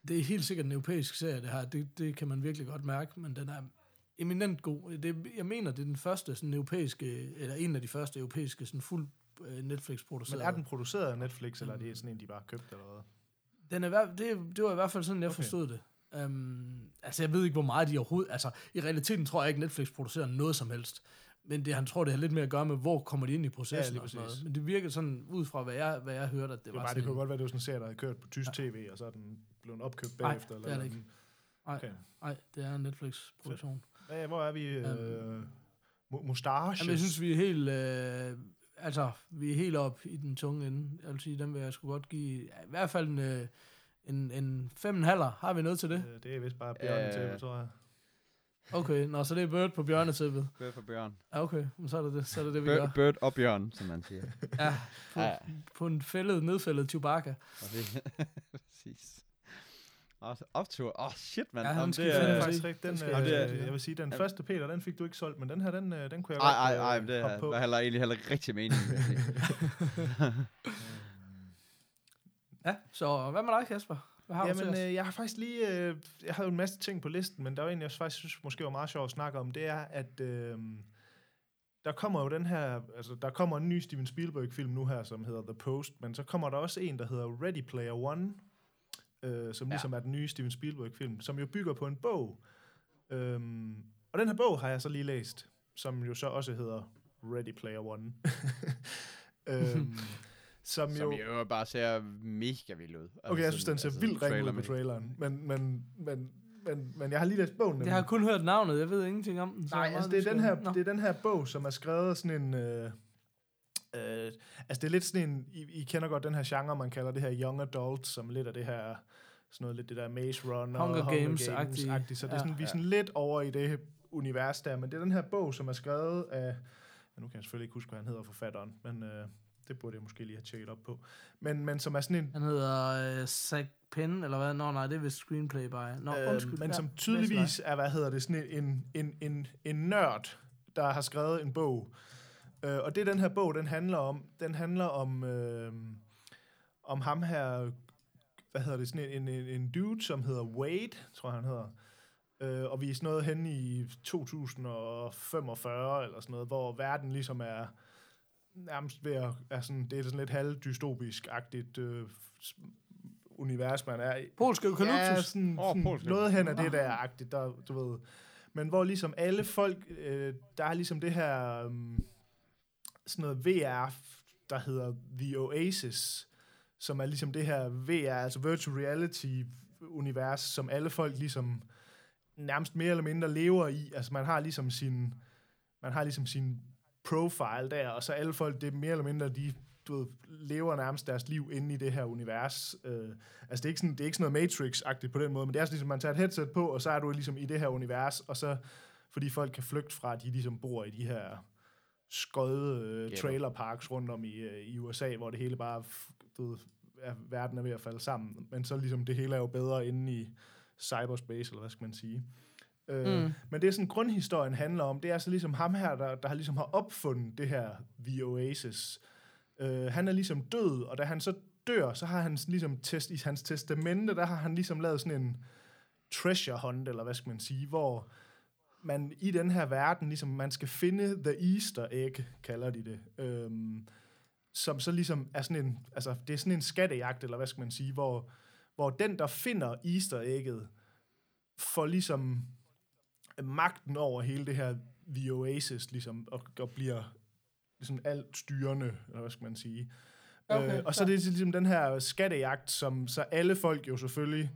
Det er helt sikkert en europæisk serie, det her. Det, det kan man virkelig godt mærke, men den er eminent god. Det, jeg mener, det er den første sådan europæiske, eller en af de første europæiske sådan fuld øh, Netflix-producerede. Men er den produceret af Netflix, eller er det sådan en, de bare har købt eller hvad? Den er, det, det var i hvert fald sådan, jeg Okay. forstod det. Um, altså, jeg ved ikke, hvor meget de overhovedet... Altså, i realiteten tror jeg ikke, Netflix producerer noget som helst. Men det, han tror, det har lidt mere at gøre med, hvor kommer de ind i processen lige og sådan noget. Men det virker sådan, ud fra hvad jeg, hvad jeg hørte, at det, Det, var var sådan... det kunne en- godt være, det var sådan en serie, der havde kørt på tysk tv, og så er den blevet opkøbt Nej, bagefter. det er det ikke. Nej, Okay. nej, det er en Netflix-produktion. Hvad, hvor er vi? Øh, Øhm. mu- mustaches? Jamen, jeg synes, vi er helt... Øh, altså, vi er helt op i den tunge ende. Jeg vil sige, den vil jeg sgu godt give... Ja, I hvert fald en, øh, en, en fem en halver. Har vi noget til det? Øh, det er vist bare bjørnen Øh. til, tror jeg. Okay, nå, så det er Bird på bjørnetæppet. Bird for Bjørn. Ja, okay, men så er det det, så er det, det vi gør. Bird, Bird og Bjørn, som man siger. Ja, på, Ja. på en fældet, nedfældet Chewbacca. Præcis. Optur. Åh, oh, shit, mand. Ja, han det er- Det er faktisk rigtigt. Den, Den skal øh, jeg se. jeg vil sige, den Ja. første Peter, den fik du ikke solgt, men den her, den, øh, den kunne jeg Ej, godt ej, ej, øh, men det hoppe er, på. var heller, egentlig heller ikke rigtig sige. Ja, så hvad med dig, Kasper? Hvad har du Jamen, øh, jeg har faktisk lige... Øh, jeg har jo en masse ting på listen, men der er jo en, jeg faktisk synes måske var meget sjovt at snakke om, det er, at øh, der kommer jo den her... Altså, der kommer en ny Steven Spielberg-film nu her, som hedder The Post, men så kommer der også en, der hedder Ready Player One, øh, som Ja. ligesom er den nye Steven Spielberg-film, som jo bygger på en bog. Øhm, og den her bog har jeg så lige læst, som jo så også hedder Ready Player One. øhm, som, Som jo... i øvrigt bare ser mega vild ud. Altså, Okay, jeg synes, den ser altså, vildt ring ud på traileren. Men, men, men, men, men jeg har lige læst bogen. Jeg har kun hørt navnet, jeg ved ingenting om den. så Nej, altså det er, den her, det er den her bog, som er skrevet sådan en... Øh, øh, altså det er lidt sådan en... I, I kender godt den her genre, man kalder det her young adult, som lidt af det her... Sådan noget lidt det der Maze Runner, Hunger Games-agtige. Games-agtigt. Så det er Ja. sådan, vi er Ja. sådan lidt over i det univers der. Men det er den her bog, som er skrevet af... Ja, nu kan jeg selvfølgelig ikke huske, hvad han hedder forfatteren, men øh, det burde jeg måske lige have tjekket op på. Men, men som er sådan en... Han hedder øh, Zach Penn, eller hvad? Nå, nej, det er vist screenplay by. Nå, Øh, undskyld. men ja, som tydeligvis er, hvad hedder det, sådan en, en, en, en nørd, der har skrevet en bog. Øh, og det den her bog, den handler om, den handler om, øh, om ham her, hvad hedder det, sådan en, en, en dude, som hedder Wade, tror jeg, han hedder. Øh, og vi er sådan noget henne i 2045 eller sådan noget, hvor verden ligesom er nærmest ved at, er sådan, det er sådan lidt halvdystopisk-agtigt øh, univers, man er i. Polsk Ja, eukalyptus. sådan, Åh, sådan polsk noget hen af det der agtigt, der, du ved. Men hvor ligesom alle folk, øh, der er ligesom det her, um, sådan noget VR, der hedder The Oasis, som er ligesom det her VR, altså virtual reality univers, som alle folk ligesom nærmest mere eller mindre lever i. Altså man har ligesom sin, man har ligesom sin profile der, og så alle folk, det er mere eller mindre, de du ved, lever nærmest deres liv inde i det her univers. Øh, altså det er ikke sådan, det er ikke sådan noget Matrix-agtigt på den måde, men det er sådan ligesom, man tager et headset på, og så er du ligesom i det her univers, og så, fordi folk kan flygte fra, at de ligesom bor i de her skodde øh, Ghetto. trailerparks rundt om i, øh, i USA, hvor det hele bare, du ved, er, verden er ved at falde sammen, men så ligesom det hele er jo bedre inde i cyberspace, eller hvad skal man sige. Øh, Mm. Men det, sådan grundhistorien handler om, det er så ligesom ham her, der, der har ligesom har opfundet det her The Oasis. Øh, han er ligesom død, og da han så dør, så har han sådan ligesom test, i hans testamente, der har han ligesom lavet sådan en treasure hunt, eller hvad skal man sige, hvor, man i den her verden, ligesom man skal finde the easter egg, kalder de det, øhm, som så ligesom er sådan en, altså det er sådan en skattejagt, eller hvad skal man sige, hvor, hvor den, der finder easter egget, får ligesom magten over hele det her The Oasis, ligesom, og, og bliver ligesom alt styrende, eller hvad skal man sige. Okay, øh, og så er det ligesom den her skattejagt, som så alle folk jo selvfølgelig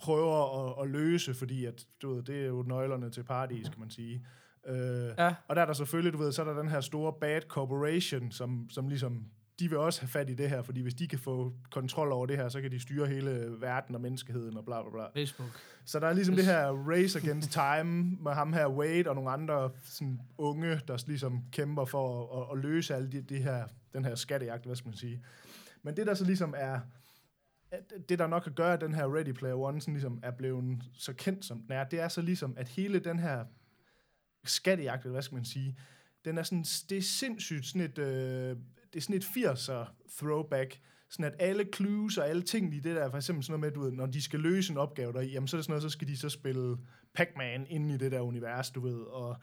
prøver at, at løse, fordi at, du ved, det er jo nøglerne til paradis, kan man sige. Øh, Ja. Og der er der selvfølgelig, du ved, så er der den her store bad corporation, som, som ligesom, de vil også have fat i det her, fordi hvis de kan få kontrol over det her, så kan de styre hele verden og menneskeheden og bla bla bla. Facebook. Så der er ligesom det her race against time med ham her Wade og nogle andre sådan, unge, der ligesom kæmper for at, at, at løse alle de, de her, den her skattejagt, hvad skal man sige. Men det der så ligesom er, at det der nok kan gøre, at den her Ready Player One sådan ligesom er blevet så kendt som den er, det er så ligesom, at hele den her skattejagt, eller hvad skal man sige, den er sådan, det er sindssygt sådan et, øh, det er sådan et 80'er throwback, sådan at alle clues og alle ting i det der, for eksempel sådan noget med, du ved, når de skal løse en opgave der jamen så er det sådan noget, så skal de så spille Pac-Man inde i det der univers, du ved, og,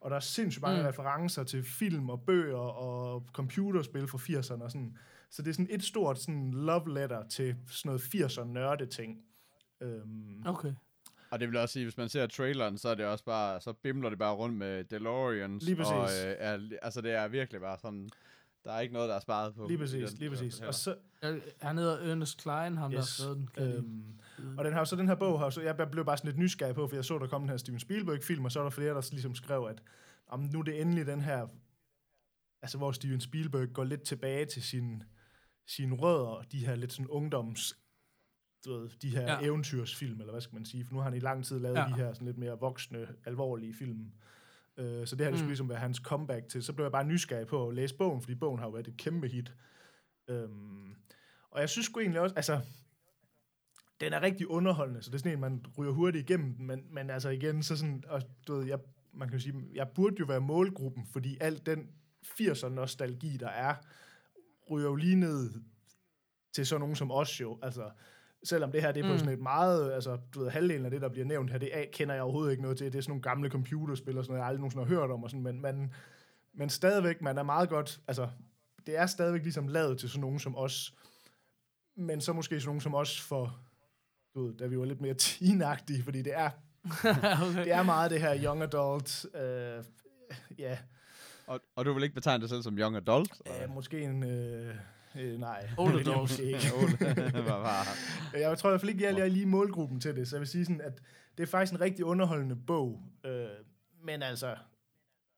og der er sindssygt mange Mm. mm. referencer til film og bøger og computerspil fra 80'erne og sådan. Så det er sådan et stort sådan love letter til sådan noget 80'er nørde ting. Øhm, Okay. Og det vil også sige, hvis man ser traileren, så er det også bare, så bimler det bare rundt med DeLoreans. Lige præcis. Og, øh, er, altså det er virkelig bare sådan, der er ikke noget, der er sparet på. Lige præcis, den, lige præcis. Og så, Han hedder Ernest Klein, ham der har Yes. skrevet den. Kan. Øhm, og den har så den her bog her, så jeg blev bare sådan lidt nysgerrig på, for jeg så, der kom den her Steven Spielberg-film, og så er der flere, der ligesom skrev, at om nu er det endelig den her, altså hvor Steven Spielberg går lidt tilbage til sin, sine rødder, de her lidt sådan ungdoms, du ved, de her Ja. eventyrsfilm, eller hvad skal man sige, for nu har han i lang tid lavet Ja. de her sådan lidt mere voksne, alvorlige film. Øh, så det her, det Mm. skulle ligesom være hans comeback til. Så blev jeg bare nysgerrig på at læse bogen, fordi bogen har jo været et kæmpe hit. Øhm, og jeg synes sgu egentlig også, altså, den er rigtig underholdende, så det er sådan en, man ryger hurtigt igennem den, men, men altså igen, så sådan, og, du ved, jeg, man kan jo sige, jeg burde jo være målgruppen, fordi al den 80'er nostalgi, der er, ryger jo lige ned til sådan nogen som os jo, altså, selvom det her, det er på Mm. sådan et meget, altså, du ved, halvdelen af det, der bliver nævnt her, det er, kender jeg overhovedet ikke noget til, det er sådan nogle gamle computerspil og sådan noget, jeg aldrig nogensinde har hørt om, og sådan, men, men, men stadigvæk, man er meget godt, altså, det er stadigvæk ligesom lavet til sådan nogen som os, men så måske sådan nogen som os for, du ved, da vi var lidt mere teenagtige, fordi det er, okay. det er meget det her young adult, øh, ja, Og, og du vil ikke betegne dig selv som young adult? øh, måske en, øh, øh, nej. Old adult. var Jeg tror i hvert fald ikke, jeg er lige målgruppen til det, så jeg vil sige sådan, at det er faktisk en rigtig underholdende bog, øh, men altså,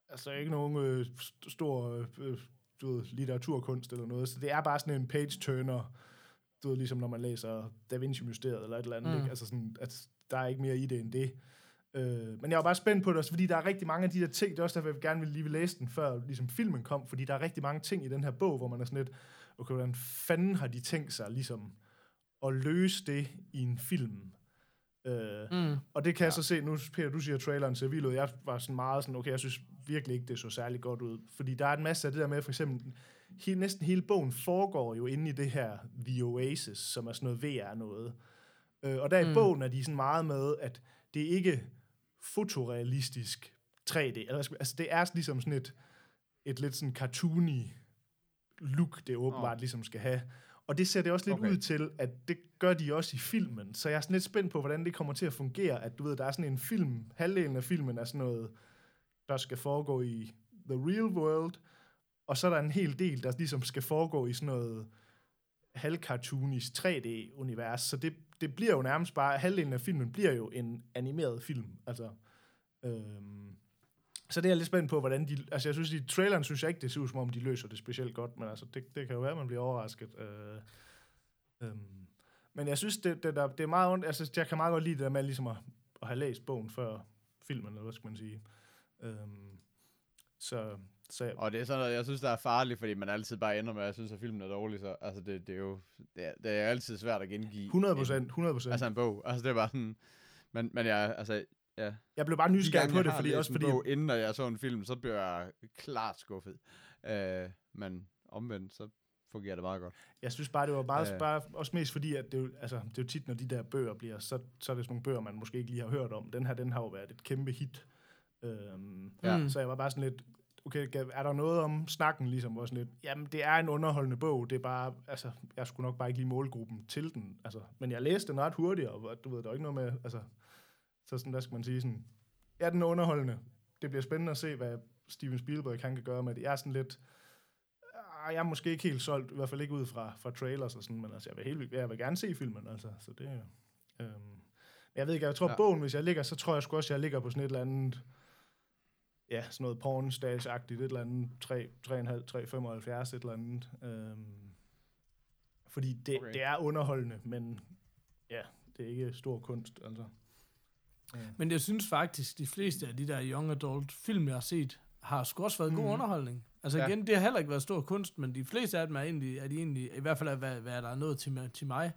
altså ikke nogen øh, st- stor øh, du ved, litteraturkunst eller noget, så det er bare sådan en page-turner, du ved, ligesom når man læser Da Vinci-mysteriet eller et eller andet, mm. ikke? altså sådan, at der er ikke mere i det end det. Øh, men jeg var bare spændt på det også, fordi der er rigtig mange af de der ting, det er også derfor, jeg gerne vil lige vil læse den, før ligesom filmen kom, fordi der er rigtig mange ting i den her bog, hvor man er sådan lidt, okay, hvordan fanden har de tænkt sig ligesom at løse det i en film? Øh, Mm. og det kan ja. jeg så se, nu Peter, du siger, at traileren ser vild ud. Jeg var sådan meget sådan, okay, jeg synes virkelig ikke, det så særlig godt ud. Fordi der er en masse af det der med, for eksempel, he, næsten hele bogen foregår jo inde i det her The Oasis, som er sådan noget VR noget. Øh, og der i mm. bogen er de sådan meget med, at det er ikke fotorealistisk 3D. Eller, hvad skal man- altså, det er ligesom sådan et, et lidt sådan cartoony look, det åbenbart Nå. ligesom skal have. Og det ser det også lidt Okay. ud til, at det gør de også i filmen. Så jeg er sådan lidt spændt på, hvordan det kommer til at fungere. At du ved, der er sådan en film, halvdelen af filmen er sådan noget, der skal foregå i the real world, og så er der en hel del, der ligesom skal foregå i sådan noget halvcartoonisk 3D-univers. Så det, det bliver jo nærmest bare, halvdelen af filmen bliver jo en animeret film. Altså, øhm, så det er jeg lidt spændt på, hvordan de... Altså, jeg synes, i traileren synes jeg ikke, det ser ud som om, de løser det specielt godt, men altså, det, det kan jo være, at man bliver overrasket. Øh, øhm, men jeg synes, det, det, der, det er meget ondt. Altså, jeg kan meget godt lide det der med ligesom at, at have læst bogen før filmen, eller hvad skal man sige. Øhm, så, så Og det er sådan noget, jeg synes, der er farligt, fordi man altid bare ender med, at jeg synes, at filmen er dårlig. Så, altså, det, det er jo det er, det er altid svært at gengive. 100 en- procent, 100 procent. Altså en bog. Altså, det er bare sådan... Men, men jeg, altså, ja. jeg blev bare nysgerrig på det, fordi også fordi... Bog, inden jeg så en film, så bliver jeg klart skuffet. Øh, men omvendt, så fungerer det meget godt. Jeg synes bare, det var meget, ja. bare også mest fordi, at det, jo- altså, det er jo tit, når de der bøger bliver, så, så er det sådan nogle bøger, man måske ikke lige har hørt om. Den her, den har jo været et kæmpe hit. Øhm, Ja. ja. Så jeg var bare sådan lidt, okay, er der noget om snakken ligesom, hvor sådan lidt, jamen det er en underholdende bog, det er bare, altså, jeg skulle nok bare ikke lige målgruppen til den, altså, men jeg læste den ret hurtigt, og du ved, der er ikke noget med, altså, så sådan, der skal man sige sådan, ja, den er underholdende, det bliver spændende at se, hvad Steven Spielberg han kan gøre med det. Jeg er sådan lidt, ah, jeg er måske ikke helt solgt, i hvert fald ikke ud fra, fra trailers og sådan, men altså, jeg vil, helt, jeg vil gerne se filmen, altså, så det øhm, jeg ved ikke, jeg tror, ja. bogen, hvis jeg ligger, så tror jeg sgu også, jeg ligger på sådan et eller andet, ja, sådan noget porn stage-agtigt, et eller andet 3, 3,5, 3,75, et eller andet. Øhm, fordi det, Okay. det er underholdende, men ja, det er ikke stor kunst, altså. Men jeg synes faktisk, de fleste af de der young adult film, jeg har set, har sgu også været god Mhm. underholdning. Altså Ja. igen, det har heller ikke været stor kunst, men de fleste af dem er egentlig, er de egentlig i hvert fald af, hvad, hvad der er nået til, mig- til mig,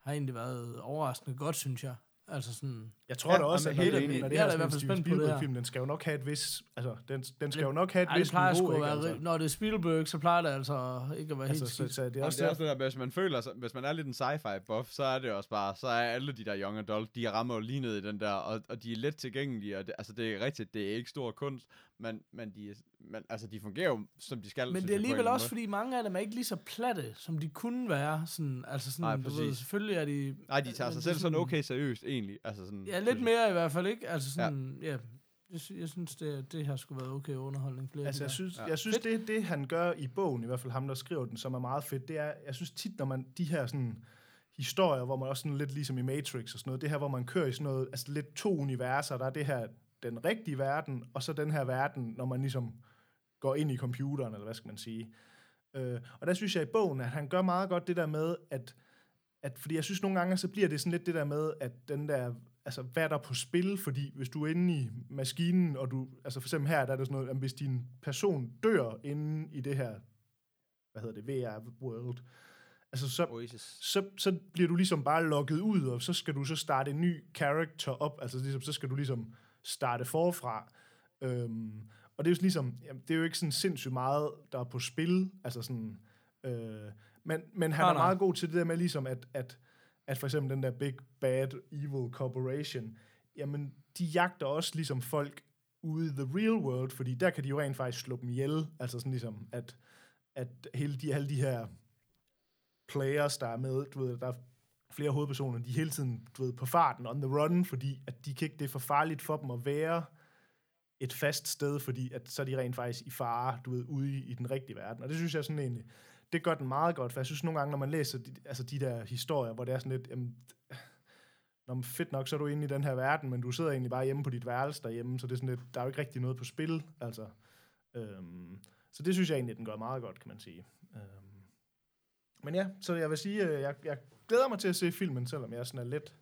har egentlig været overraskende godt, synes jeg. Altså sådan, Jeg tror Ja, da også, jamen, at hele når det er her da i hvert en fald spændt på det her. Spielberg-film, den skal jo nok have et vis, altså, den, den skal Det- jo nok have et ej, det vis sgu niveau, at ikke? være, Altså, når det er Spielberg, så plejer det altså ikke at være altså, helt så, skidt. så det er Jamen, også det er der, også det der, hvis man føler sig, hvis man er lidt en sci-fi buff, så er det også bare, så er alle de der young adult, de rammer jo lige ned i den der, og, og de er let tilgængelige, og det, altså det er rigtigt, det er ikke stor kunst, men, men, de, men altså de fungerer jo, som de skal. Men det er alligevel også, fordi mange af dem er ikke lige så platte, som de kunne være. Sådan, altså sådan, Nej, du ved, præcis. selvfølgelig er de... måde. Nej, de tager sig selv er sådan okay seriøst, egentlig. Altså sådan, Ja, lidt mere i hvert fald, ikke? Altså sådan, ja. ja jeg, jeg synes, det, det har skulle været okay underholdning. Flere Altså, jeg synes, ja. jeg synes det, det han gør i bogen, i hvert fald ham, der skriver den, som er meget fedt, det er, jeg synes tit, når man, de her sådan, historier, hvor man også sådan lidt ligesom i Matrix og sådan noget, det her, hvor man kører i sådan noget, altså lidt to universer, der er det her, den rigtige verden, og så den her verden, når man ligesom går ind i computeren, eller hvad skal man sige. Øh, og der synes jeg i bogen, at han gør meget godt det der med, at, at fordi jeg synes nogle gange, så bliver det sådan lidt det der med, at den der, altså hvad er der på spil, fordi hvis du er inde i maskinen, og du, altså for eksempel her, der er det sådan noget, at hvis din person dør inde i det her, hvad hedder det, VR-world, altså så, Oasis. så, så bliver du ligesom bare logget ud, og så skal du så starte en ny character op, altså ligesom, så skal du ligesom starte forfra. Øhm, og det er jo ligesom, jamen, det er jo ikke sådan sindssygt meget, der er på spil, altså sådan, øh, men, men han Nej, er nej. meget god til det der med ligesom, at, at, at for eksempel den der Big Bad Evil Corporation, jamen, de jagter også ligesom folk ude i the real world, fordi der kan de jo rent faktisk slå dem ihjel, altså sådan ligesom, at, at hele de, alle de her players, der er med, du ved, der er flere hovedpersoner, de er hele tiden, du ved, på farten, on the run, fordi at de kan ikke, det er for farligt for dem at være et fast sted, fordi at så er de rent faktisk i fare, du ved, ude i, i den rigtige verden. Og det synes jeg sådan egentlig, det gør den meget godt, for jeg synes nogle gange, når man læser de, altså de der historier, hvor det er sådan lidt, jamen, Nå, men fedt nok, så er du inde i den her verden, men du sidder egentlig bare hjemme på dit værelse derhjemme, så det er sådan lidt, der er jo ikke rigtig noget på spil, altså. Øhm, så det synes jeg egentlig, den gør meget godt, kan man sige. Øhm, men ja, så jeg vil sige, øh, jeg, jeg glæder mig til at se filmen, selvom jeg sådan er lidt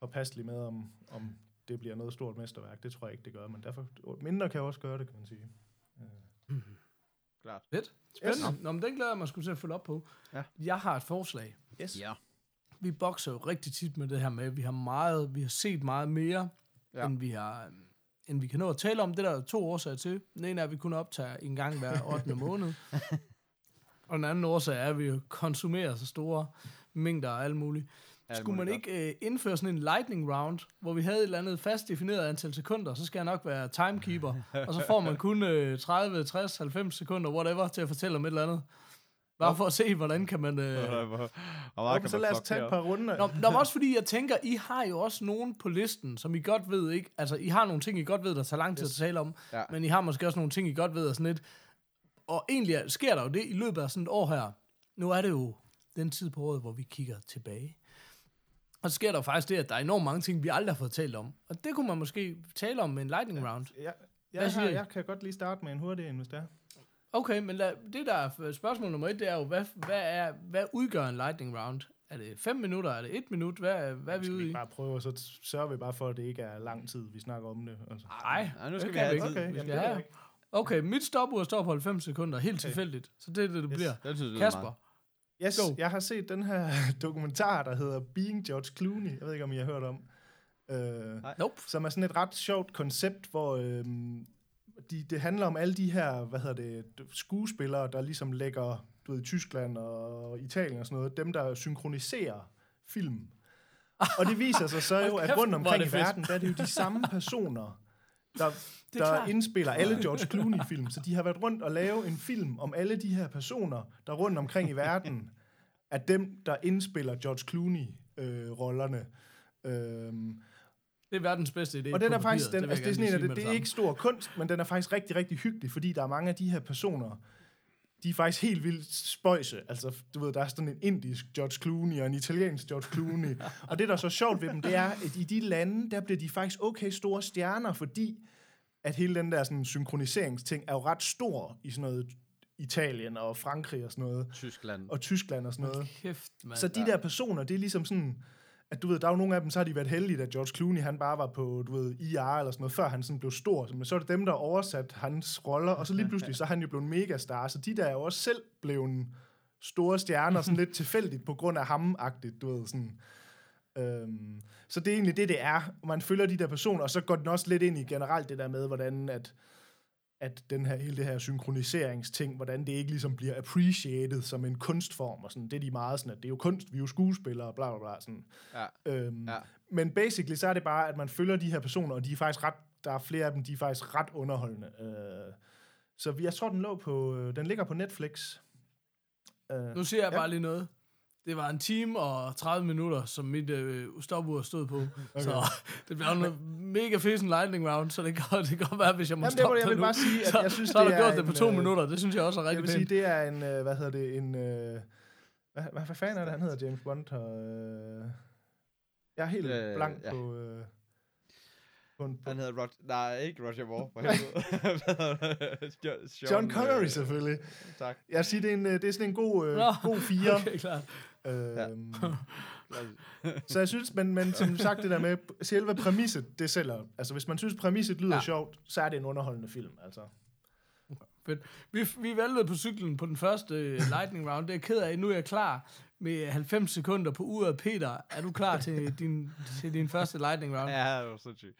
påpasselig med, om, om det bliver noget stort mesterværk. Det tror jeg ikke, det gør, men derfor, mindre kan også gøre det, kan man sige. Klart. Fedt. Spændende. Yes. Nå, men den glæder jeg mig sgu til at følge op på. Ja. Jeg har et forslag. Yes. Ja. Vi bokser jo rigtig tit med det her med, at vi har meget, vi har set meget mere, Ja. end, vi har, end vi kan nå at tale om. Det der er to årsager til. Den ene er, at vi kun optager en gang hver 8. måned. Og den anden årsag er, at vi jo konsumerer så store mængder af alt muligt. Alt Skulle man ikke øh, indføre sådan en lightning round, hvor vi havde et eller andet fast defineret antal sekunder, så skal jeg nok være timekeeper, og så får man kun øh, 30, 60, 90 sekunder, whatever, til at fortælle om et eller andet. Bare for at se, hvordan kan man... Øh... Hvor- Og så man lad os tage et par runder. Nå, nå, også fordi jeg tænker, I har jo også nogen på listen, som I godt ved, ikke? Altså, I har nogle ting, I godt ved, der tager lang tid Yes. at tale om, Ja. men I har måske også nogle ting, I godt ved, og sådan lidt. Og egentlig er- sker der jo det i løbet af sådan et år her. Nu er det jo den tid på året, hvor vi kigger tilbage. Og så sker der jo faktisk det, at der er enormt mange ting, vi aldrig har fået talt om. Og det kunne man måske tale om med en lightning round. Jeg, Hvad jeg, har, jeg kan godt lige starte med en hurtig en, hvis det er. Okay, men lad, det der er spørgsmål nummer et, det er jo, hvad, hvad, er, hvad udgør en lightning round? Er det 5 minutter? Er det 1 minut? Hvad, hvad er vi ude i? bare prøve, og så sørger vi bare for, at det ikke er lang tid, vi snakker om det. Altså. Nej, Ja, nu skal det vi have ikke. tid. Okay, vi jamen, skal det ved have. Okay, mit stopur står på 90 sekunder, helt Okay. tilfældigt. Så det er det, det Yes. bliver. Den synes jeg lyder Kasper, meget. Yes, Go. jeg har set den her dokumentar, der hedder Being George Clooney. Jeg ved ikke, om I har hørt om. Øh, Nej. nope. som er sådan et ret sjovt koncept, hvor øhm, de, det handler om alle de her, hvad hedder det, skuespillere, der ligesom lægger, du ved, Tyskland og Italien og sådan noget, dem der synkroniserer film. Og det viser sig så jo, at rundt omkring det i verden, der er det jo de samme personer, der, er der klart. indspiller alle George Clooney-film. Så de har været rundt og lave en film om alle de her personer, der rundt omkring i verden, er dem, der indspiller George Clooney-rollerne. Øhm, Det er verdens bedste idé og den er faktisk, den, vil altså det er, sådan en, det, det er ikke stor kunst, men den er faktisk rigtig, rigtig hyggelig, fordi der er mange af de her personer, de er faktisk helt vildt spøjse. Altså, du ved, der er sådan en indisk George Clooney og en italiensk George Clooney. og det, der er så sjovt ved dem, det er, at i de lande, der bliver de faktisk okay store stjerner, fordi at hele den der sådan, synkroniseringsting er jo ret stor i sådan noget Italien og Frankrig og sådan noget, Tyskland. og Tyskland og sådan noget. Kæft, mand. Så de der personer, det er ligesom sådan, at du ved, der er jo nogle af dem, så har de været heldige, at George Clooney, han bare var på, du ved, IR eller sådan noget, før han sådan blev stor. Men så er det dem, der oversat hans roller, og så lige pludselig, så er han jo blevet megastar. Så de der er jo også selv blevet store stjerner, sådan lidt tilfældigt på grund af ham-agtigt, du ved, sådan. Øhm, så det er egentlig det, det er. Man følger de der personer, og så går den også lidt ind i generelt det der med, hvordan at, at den her, hele det her synkroniseringsting, hvordan det ikke ligesom bliver appreciated som en kunstform, og sådan, det er de meget sådan, at det er jo kunst, vi er jo skuespillere, bla bla bla, sådan. Ja. Øhm, Ja. Men basically, så er det bare, at man følger de her personer, og de er faktisk ret, der er flere af dem, de er faktisk ret underholdende. Øh, så vi, jeg tror, den, lå på, øh, den ligger på Netflix. Øh, Nu siger jeg Ja. bare lige noget. Det var en time og 30 minutter, som mit øh, stopur stod på. Okay. Så det jo noget mega fedt en lightning round, så det kan, det kan godt være, hvis jeg må Jamen, det stoppe må jeg vil nu. bare sige, at så, jeg synes, så har det du gjort er det på en, to øh, minutter. Det synes jeg også er jeg rigtig vil sige, pænt. det er en, øh, hvad hedder det, en, øh, hvad, hvad, hvad fanden er det, han hedder, James Bond? Og, øh, jeg er helt Øh, blank ja. på, øh, en, Han hedder Roger... Nej, ikke Roger Moore. For helvede. Hvad hedder det? Jo- Sean, John Connery øh, selvfølgelig. Tak. Jeg siger, det er, en, øh, det er sådan en god, øh, god fire. Okay, klart. Øhm, så jeg synes, men, men som sagt, det der med selve præmisset, det sælger. Altså, hvis man synes, præmisset lyder Ja. ja. sjovt, så er det en underholdende film, altså. Fedt. Vi, vi væltede på cyklen på den første øh, lightning round. Det er jeg ked af. Nu er jeg klar med 90 sekunder på uret. Peter, er du klar til din, til din første lightning round? Ja, det var så sygt.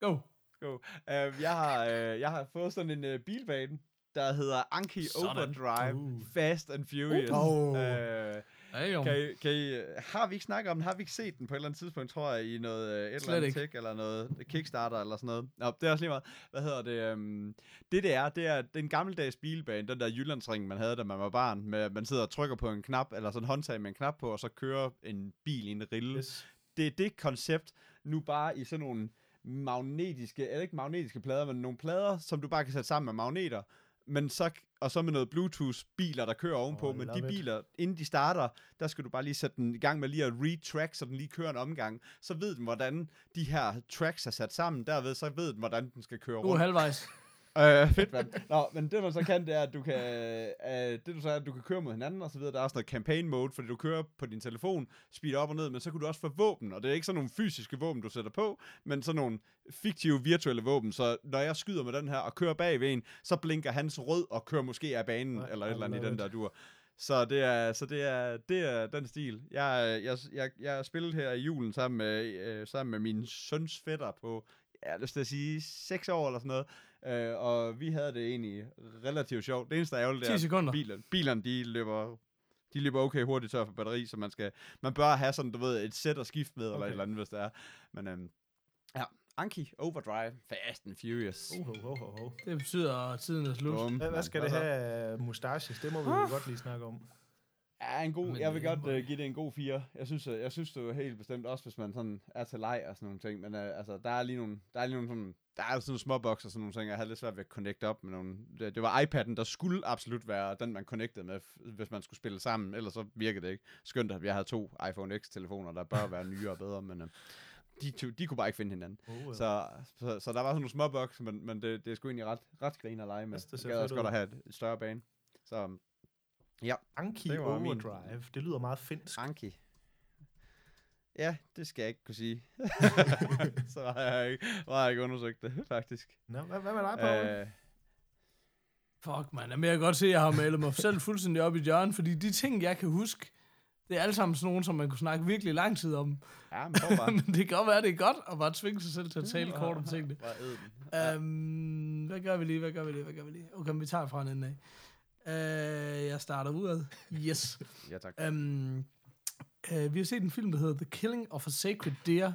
Go. Go. Uh, jeg, har, uh, jeg har fået sådan en uh, bilbane, der hedder Anki Sådan. Overdrive Uh. Fast and Furious. Uh. Uh, Damn. kan I, kan I, har vi ikke snakket om den? Har vi ikke set den på et eller andet tidspunkt, tror jeg, i noget, øh, et eller Slet andet ikke. tech eller noget Kickstarter eller sådan noget? Nå, det er også lige meget. Hvad hedder det? Um, det det er, det er den gammeldags bilbane, den der Jyllandsring, man havde, da man var barn, med at man sidder og trykker på en knap, eller sådan en håndtag med en knap på, og så kører en bil i en rille. Yes. det er det koncept, nu bare i sådan nogle magnetiske, eller ikke magnetiske plader, men nogle plader, som du bare kan sætte sammen med magneter, men så, og så med noget Bluetooth-biler, der kører ovenpå, Oh, men de it. biler, inden de starter, der skal du bare lige sætte den i gang med lige at retrack, så den lige kører en omgang. Så ved den, hvordan de her tracks er sat sammen, derved så ved den, hvordan den skal køre Du er rundt. halvvejs. Øh, fedt, mand. Nå, men det man så kan, det er, at du kan, øh, det du så er, at du kan køre mod hinanden og så videre. Der er også noget campaign mode, fordi du kører på din telefon, speeder op og ned, men så kan du også få våben, og det er ikke sådan nogle fysiske våben, du sætter på, men sådan nogle fiktive virtuelle våben. Så når jeg skyder med den her og kører bag ved en, så blinker hans rød og kører måske af banen, Nej, eller et eller andet i den der dur. Så det er, så det er, det er den stil. Jeg, jeg, jeg, jeg har spillet her i julen sammen med, øh, sammen med min søns fætter på, jeg har lyst til at sige, 6 år eller sådan noget. Øh, og vi havde det egentlig relativt sjovt. Det eneste der er ærgerligt, 10 er, sekunder. at bilerne, bilerne de løber de løber okay hurtigt tør for batteri, så man skal, man bør have sådan, du ved, et sæt at skifte med, okay. eller et eller andet, hvis det er. Men øhm, ja, Anki, Overdrive, Fast and Furious. Uh, uh, uh, uh. Det betyder, at tiden er slut. Bum. Hvad, hvad skal det have mustaches? Det må vi jo godt lige snakke om. Ja, en god, Men, jeg vil øh, godt uh, give det en god 4. Jeg synes, uh, jeg synes det er helt bestemt, også hvis man sådan er til leg og sådan nogle ting. Men uh, altså, der er lige nogle, der er lige nogle sådan, der er sådan nogle små og sådan nogle ting, jeg havde lidt svært ved at connecte op med nogle. Det, det var iPad'en, der skulle absolut være den, man connectede med, hvis man skulle spille sammen. Ellers så virkede det ikke. Skønt, at jeg havde to iPhone X-telefoner, der bør være nyere og bedre, men uh, de, to, de kunne bare ikke finde hinanden. Uh, Så, så, så der var sådan nogle små box, men, men det, det er sgu egentlig ret, ret grine at lege med. Altså, det Jeg gad også godt at have et, større bane. Så Anki Det var min- Overdrive. Det lyder meget finsk. Anki. Ja, det skal jeg ikke kunne sige. så har jeg ikke, har jeg ikke undersøgt det, faktisk. Nå, hvad, hvad med dig, Paul? Øh, Fuck, man. Jamen, jeg kan godt se, at jeg har malet mig selv fuldstændig op i hjørnet, fordi de ting, jeg kan huske, det er alle sammen sådan nogle, som man kunne snakke virkelig lang tid om. ja, men bare. Men det kan godt være, det er godt at bare tvinge sig selv til at tale kort om tingene. Den. Um, hvad gør vi lige, hvad gør vi lige, hvad gør vi lige? Okay, vi tager fra en ende af. Uh, jeg starter ud Yes. Ja, tak. Um, uh, vi har set en film, der hedder The Killing of a Sacred Deer.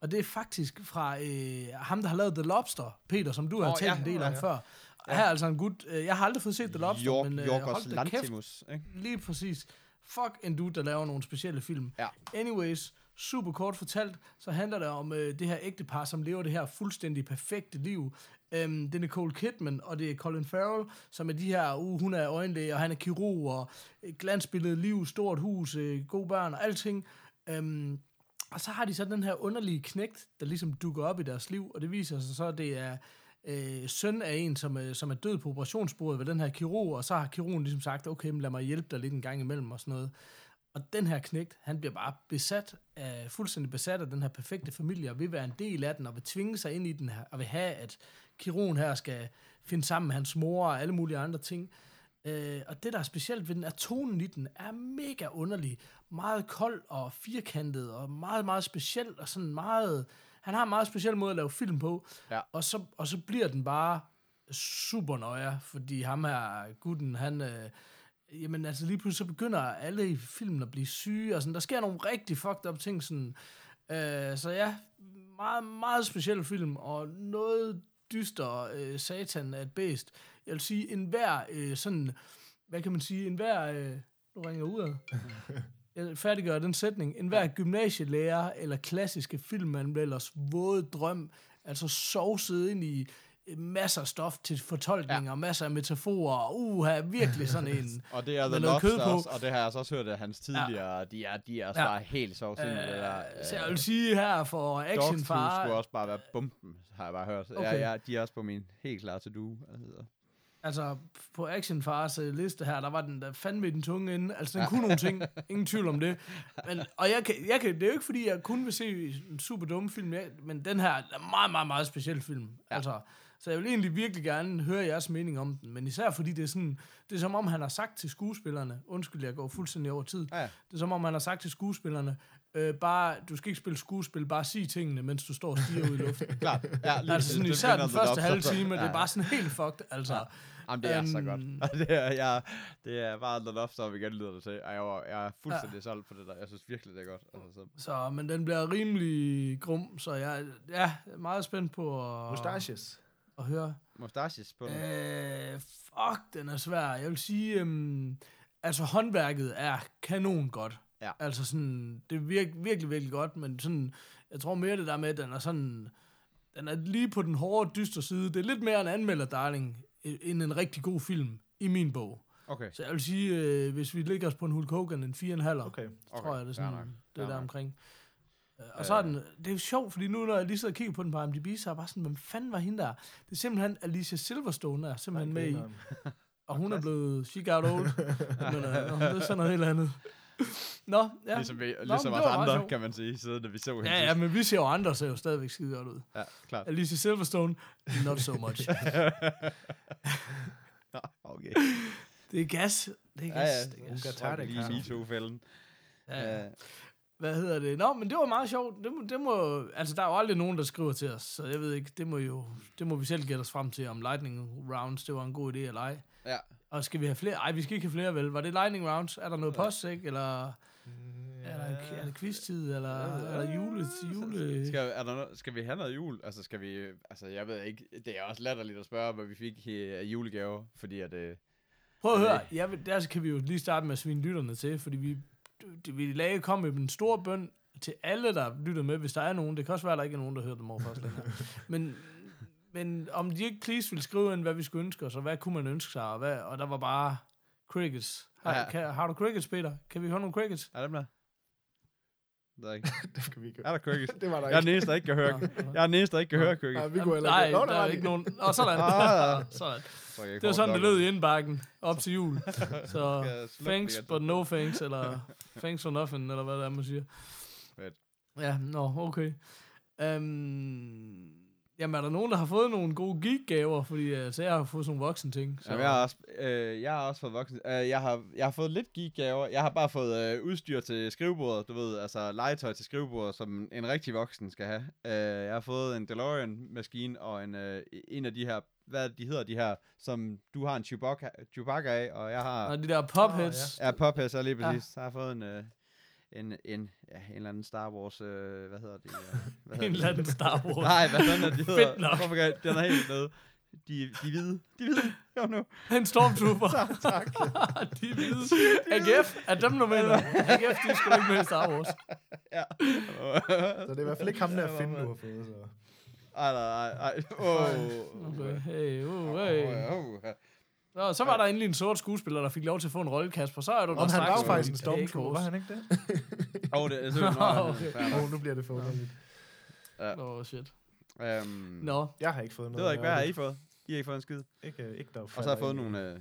Og det er faktisk fra øh, ham, der har lavet The Lobster, Peter, som du har talt ja, en del ja, om ja. før. Og Her er altså en gut, øh, jeg har aldrig fået set The Lobster, York, men øh, Yorgos hold da kæft, ikke? lige præcis. Fuck en dude, der laver nogle specielle film. Ja. Anyways, super kort fortalt, så handler det om øh, det her ægtepar, som lever det her fuldstændig perfekte liv. Øhm, det er Nicole Kidman, og det er Colin Farrell, som er de her, uh, hun er øjenlæge, og han er kirurg, og et glansbillede liv, stort hus, øh, gode børn og alting. Øhm, og så har de så den her underlige knægt, der ligesom dukker op i deres liv, og det viser sig så, at det er øh, søn af en, som, øh, som er død på operationsbordet ved den her kirurg, og så har kirurgen ligesom sagt, okay, men lad mig hjælpe dig lidt en gang imellem og sådan noget. Og den her knægt, han bliver bare besat af, fuldstændig besat af den her perfekte familie, og vil være en del af den, og vil tvinge sig ind i den her, og vil have, at kirurgen her skal finde sammen med hans mor og alle mulige andre ting. Øh, og det, der er specielt ved den, er tonen i den, er mega underlig. Meget kold og firkantet, og meget, meget speciel, og sådan meget... Han har en meget speciel måde at lave film på, Ja. og, så, og så bliver den bare super nøje, fordi ham her, gutten, han... Øh, jamen altså lige pludselig så begynder alle i filmen at blive syge, og sådan, der sker nogle rigtig fucked up ting, sådan, øh, så ja, meget, meget speciel film, og noget dyster øh, satan af et bæst. Jeg vil sige, en hver øh, sådan, hvad kan man sige, en hver, øh, nu ringer ud af, jeg færdiggør den sætning, en hver gymnasielærer eller klassiske filmanmelders våde drøm, altså sovset ind i masser af stof til fortolkninger, ja. masser af metaforer, og uha, virkelig sådan en... Og det er The noget kød Lobster på. også, og det har jeg altså også hørt af hans tidligere, de er, de er også Ja. bare helt ind i det der. Øh, så jeg vil sige her for Action Far, skulle også bare være bomben, har jeg bare hørt. Okay. Ja, ja, de er også på min helt klar til du. Altså. altså på Action Fars øh, liste her, der var den der fandme den tunge ende. Altså den kunne nogle ting, ingen tvivl om det. Men, og jeg kan, jeg kan, det er jo ikke fordi, jeg kun vil se en super dum film, jeg, men den her er en meget, meget, meget speciel film. Ja. Altså, så jeg vil egentlig virkelig gerne høre jeres mening om den, men især fordi det er sådan, det er som om han har sagt til skuespillerne, undskyld, jeg går fuldstændig over tid, Ja, det er som om han har sagt til skuespillerne, øh, bare, du skal ikke spille skuespil, bare sig tingene, mens du står og stiger ud i luften. Klart. Ja, lige altså sådan, det især den første halve time, ja. det er bare sådan helt fucked, altså. Ja. Jamen, det er så Øhm, godt. Og det er, jeg, det er bare The Lobster, vi igen lyder det til. Jeg, var, jeg er fuldstændig ja. solgt på det der. Jeg synes virkelig, det er godt. Altså, så. Så, men den bliver rimelig grum, så jeg ja, er meget spændt på Mustaches. At høre. Mustaches på den. Øh, fuck, den er svær. Jeg vil sige, øhm, altså håndværket er kanon godt. Ja. Altså sådan, det er virke, virkelig, virkelig godt, men sådan, jeg tror mere det der med, at den er sådan, den er lige på den hårde, dystre side. Det er lidt mere en anmelder, darling, end en rigtig god film, i min bog. Okay. Så jeg vil sige, øh, hvis vi ligger os på en Hulk Hogan, en 4,5, okay. Okay. tror jeg, det er sådan, nok. det er der omkring. Øh, Og så er den, det er jo sjovt, fordi nu, når jeg lige sidder og kigger på den på IMDb, så er jeg bare sådan, hvem fanden var hende der? Det er simpelthen Alicia Silverstone, er simpelthen med i, og hun er blevet, she got old, men øh, nå, det er sådan noget helt andet. Nå, ja. Ligesom, vi, Nå, ligesom men os andre, kan man sige, siden da vi så hende Ja, ja, men vi ser jo andre, ser jo stadigvæk skide godt ud. Ja, klart. Alicia Silverstone, not so much. Nå, okay. Det er gas. Det er Ja, gas. ja. Det er Hun gas. kan tage det, Lige Karl. MeToo-fælden. Ja, ja. Hvad hedder det? Nå, men det var meget sjovt. Det må, det må, altså, der er jo aldrig nogen, der skriver til os, så jeg ved ikke, det må jo, det må vi selv gætte os frem til, om Lightning Rounds, det var en god idé eller ej. Ja. Og skal vi have flere? Ej, vi skal ikke have flere, vel? Var det Lightning Rounds? Er der noget post, ikke? Eller er der, er der quiz-tid, eller er der jule, jule... Skal, er der no- skal vi have noget jul? Altså, skal vi... Altså, jeg ved ikke... Det er også latterligt at spørge, hvad vi fik af julegaver, fordi at... Øh, Prøv at høre, jeg vil, der kan vi jo lige starte med at svine lytterne til, fordi vi, det- vi lagde kom med en stor bøn til alle, der lytter med, hvis der er nogen. Det kan også være, at der ikke er nogen, der hører dem over først længere. Men, men om de ikke please ville skrive ind, hvad vi skulle ønske os, og hvad kunne man ønske sig, og, hvad, og der var bare crickets. Har, Ja. ja. kan, har du crickets, Peter? Kan vi høre nogle crickets? er dem der? Det er ikke. Det skal vi ikke Er der crickets? Det var der Jeg er ikke. den eneste, der ikke kan høre. Jeg er den eneste, der ikke kan høre crickets. Nej, vi kunne heller Nej, ikke. Nå, der er ikke nogen. Og sådan. Ah, ja. sådan. Det var sådan, det lød i indbakken op til jul. Så thanks, but no thanks, eller thanks for nothing, eller hvad det er, man siger. Fedt. Ja, nå, okay. Um, jamen, er der nogen, der har fået nogle gode geek-gaver? Fordi altså, jeg har fået sådan nogle voksen ting. Så. Jamen, jeg, har også, øh, jeg har også fået voksen. Øh, jeg, har, jeg har fået lidt geek-gaver. Jeg har bare fået øh, udstyr til skrivebordet, du ved, altså legetøj til skrivebordet, som en rigtig voksen skal have. Øh, jeg har fået en DeLorean-maskine og en, øh, en af de her, hvad de hedder de her, som du har en Chewbacca, Chewbacca af, og jeg har... Og de der popheads. Ja, Popheads er lige Ja. præcis. Så har jeg fået en, øh, en, en, ja, en eller anden Star Wars, øh, hvad hedder det? Ja, hvad En eller anden Star Wars. Nej, hvad fanden er det, de hedder? Fedt nok. Hvorfor jeg- den er helt nede. De, de hvide. De hvide. Kom nu. En stormtrooper. tak, tak. de er hvide. AGF, er dem nu med? AGF, de sgu ikke med i Star Wars. Ja. Så det er i hvert fald ikke ham der Finn, du har fået. Så. Ej, nej, nej. ej. Åh. Okay, hey, uh, hey. Åh, åh, åh. Nå, så var der endelig en sort skuespiller, der fik lov til at få en rolle, Kasper. Så er du Om han var faktisk en stormtrooper, var han ikke det? Åh, det er så Okay. Åh, oh, nu bliver det for underligt. Åh, oh, shit. Øhm, Nå, Jeg har ikke fået Det noget. ved jeg ikke, hvad har I fået? I har ikke fået en skid. det. Ikke, ikke der Og så har jeg fået nogle... Øh,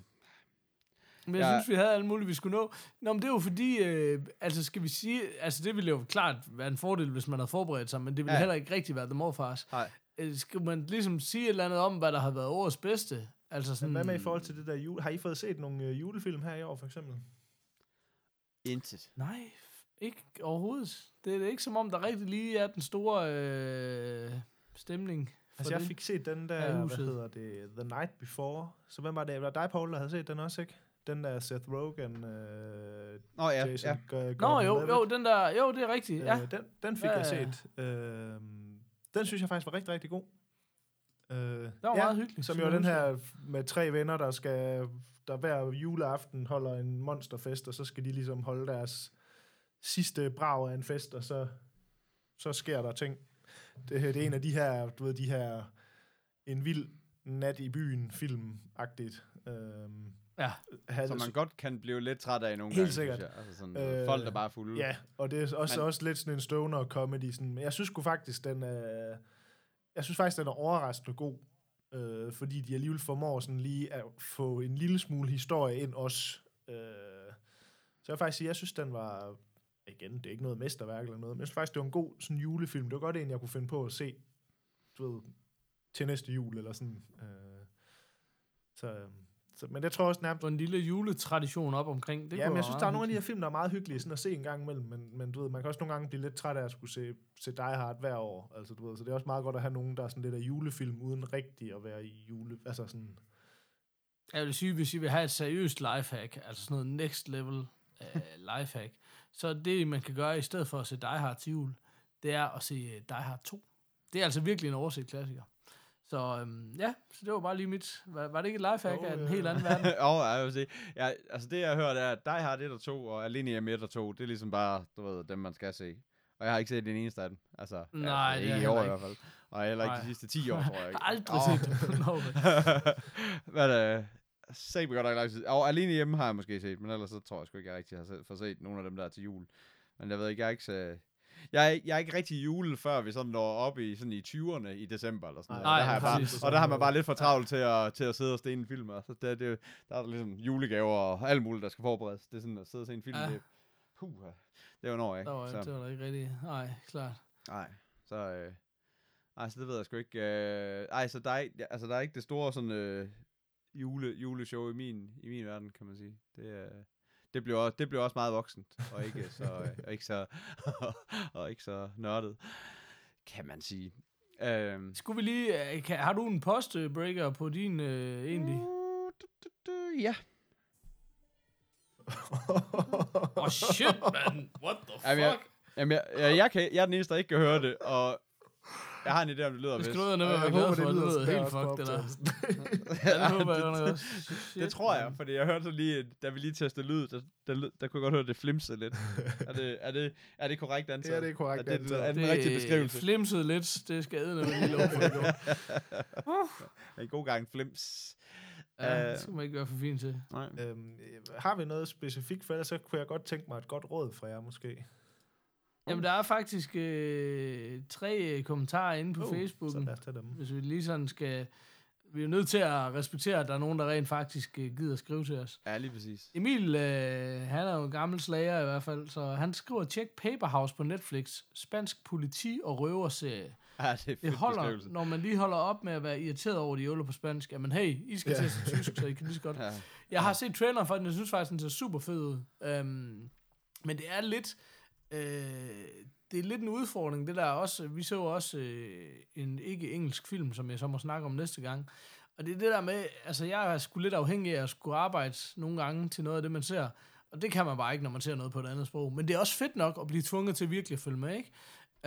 men jeg Ja. synes, vi havde alt muligt, vi skulle nå. Nå, men det er jo fordi, øh, altså skal vi sige, altså det ville jo klart være en fordel, hvis man havde forberedt sig, men det ville Ja. heller ikke rigtig være The Morfars. nej. Øh, skal man ligesom sige et eller andet om, hvad der har været årets bedste? Altså sådan, Men hvad med i forhold til det der jule? Har I fået set nogle øh, julefilm her i år, for eksempel? Intet. Nej, ikke overhovedet. Det er ikke som om, der rigtig lige er den store øh, stemning. For Altså, jeg det. fik set den Ja, der, hvad hedder det, The Night Before. Så hvem var det? Var det dig, Paul, der havde set den også, ikke? Den der Seth Rogen, øh, Nå ja, Jason ja. Go- Nå, jo, jo, den der, jo, det er rigtigt. Ja. Øh, den, den fik Ja, jeg set. Øh, den synes jeg faktisk var rigtig, rigtig god. Øh, Det var meget hyggeligt. Som jo den her med tre venner, der skal der hver juleaften holder en monsterfest, og så skal de ligesom holde deres sidste brag af en fest, og så, så sker der ting. Det, her- det er en af de her, du ved, de her en vild nat i byen film-agtigt. Øhm, Ja. havde- Som man godt kan blive lidt træt af nogle Helt gange, sikkert. Jeg. Altså sådan, Øh, øh, folk, der bare er fulde. Ja, og det er også, Men- også lidt sådan en stoner comedy. Sådan, men jeg synes sgu faktisk, den er, jeg synes faktisk, den er overraskende god. Øh, fordi de alligevel formår sådan lige at få en lille smule historie ind også. Øh, så jeg vil faktisk sige, jeg synes, den var... Igen, det er ikke noget mesterværk eller noget, men jeg synes faktisk, det var en god sådan julefilm. Det var godt en, jeg kunne finde på at se, du ved, til næste jul eller sådan. Øh, så, øhm så, men det tror jeg også nærmest, Få en lille juletradition op omkring. Det ja, men jeg synes, der er nogle af de her film, der er meget hyggelige sådan at se en gang imellem, men, men du ved, man kan også nogle gange blive lidt træt af at skulle se, se Die Hard hver år. Altså, du ved, så det er også meget godt at have nogen, der er sådan lidt af julefilm, uden rigtig at være i jule... Altså sådan... Jeg vil sige, hvis I vil have et seriøst lifehack, altså sådan noget next level uh, lifehack, så det, man kan gøre i stedet for at se Die Hard til jul, det er at se uh, Die Hard 2. Det er altså virkelig en overset klassiker. Så øhm, ja, så det var bare lige mit... Var, var det ikke et lifehack Jo, af en øh. helt anden verden? Åh, ja, jeg vil sige. Ja, altså det, jeg har hørt, er, at Die Hard 1 og 2, og Alene Hjemme 1 og 2, det er ligesom bare, du ved, dem, man skal se. Og jeg har ikke set den eneste af dem. Altså, Nej, altså, det har ikke i jeg år i heller hvert fald. Og heller ikke Nej. de sidste 10 år, tror jeg Jeg ikke. har aldrig Åh. set det. Hvad er det? Se mig godt nok lang tid. Og Alene Hjemme har jeg måske set, men ellers så tror jeg sgu ikke, jeg rigtig har set, fået set nogle af dem der til jul. Men jeg ved ikke, jeg er ikke så... Jeg er, jeg er ikke rigtig jule, før vi sådan når op i, sådan i 20'erne i december eller sådan noget. Nej, og, der har jeg bare, og der har man bare lidt for travlt til at, til at sidde og stene en film. Altså, det, det, der er der ligesom julegaver og alt muligt, der skal forberedes. Det er sådan at sidde og se en film. Ja. Det, puh, det var når jeg Der var, ikke. det Så, var da ikke rigtigt. Nej, klart. nej, så... Øh, ej, så det ved jeg sgu ikke. Øh, ej, så der er, ikke- altså, der er ikke det store sådan, øh, jule, juleshow i min, i min verden, kan man sige. Det, øh, det også, det bliver også meget voksent, og ikke så, øh, og ikke så, og ikke så nørdet, kan man sige. Øhm, Skulle vi lige... øh, Kan, har du en postbreaker på din øh, egentlig? uh, du, du, du, ja. Oh, shit, man. What the fuck? Jamen, jeg, jamen, jeg, jeg, jeg, kan, jeg er den eneste, der ikke kan høre det, og jeg har en idé om, det lyder Det vist. skal du ud og jeg håber, det Det lyder helt fucked, det optagelsen. Ja, det håber jeg også. Det tror jeg, fordi jeg hørte så lige, da vi lige testede lyd, der, der, der kunne jeg godt høre, at det flimsede lidt. er, det, er, det, er det korrekt antaget? Ja, det er korrekt er det, antaget. Er det den rigtige beskrivelse? flimsede lidt. Det skal jeg eddermame lige lov for, det går. En god gang flims. Ja, Øh, det skal man ikke gøre for fint til. Nej. øhm, har vi noget specifikt for ellers så kunne jeg godt tænke mig et godt råd fra jer, måske. Jamen, der er faktisk øh, tre øh, kommentarer inde på Oh, Facebooken. Så lad os tage dem. Hvis vi lige sådan skal... Vi er nødt til at respektere, at der er nogen, der rent faktisk øh, gider skrive til os. Ja, lige præcis. Emil, øh, han er jo en gammel slager i hvert fald, så han skriver, tjek Paperhouse på Netflix. Spansk politi- og røverserie. Ja, det er Det holder, når man lige holder op med at være irriteret over de øller på spansk. Jamen hey, I skal Ja. til at se tysk, så I kan lige så godt. Ja. Jeg har set trailer for den, jeg synes faktisk, den ser super fed ud. Um, men det er lidt... Øh, det er lidt en udfordring, det der også. Vi så også øh, en ikke-engelsk film, som jeg så må snakke om næste gang. Og det er det der med, altså jeg er sgu lidt afhængig af at skulle arbejde nogle gange til noget af det, man ser. Og det kan man bare ikke, når man ser noget på et andet sprog. Men det er også fedt nok at blive tvunget til virkelig at følge med, ikke?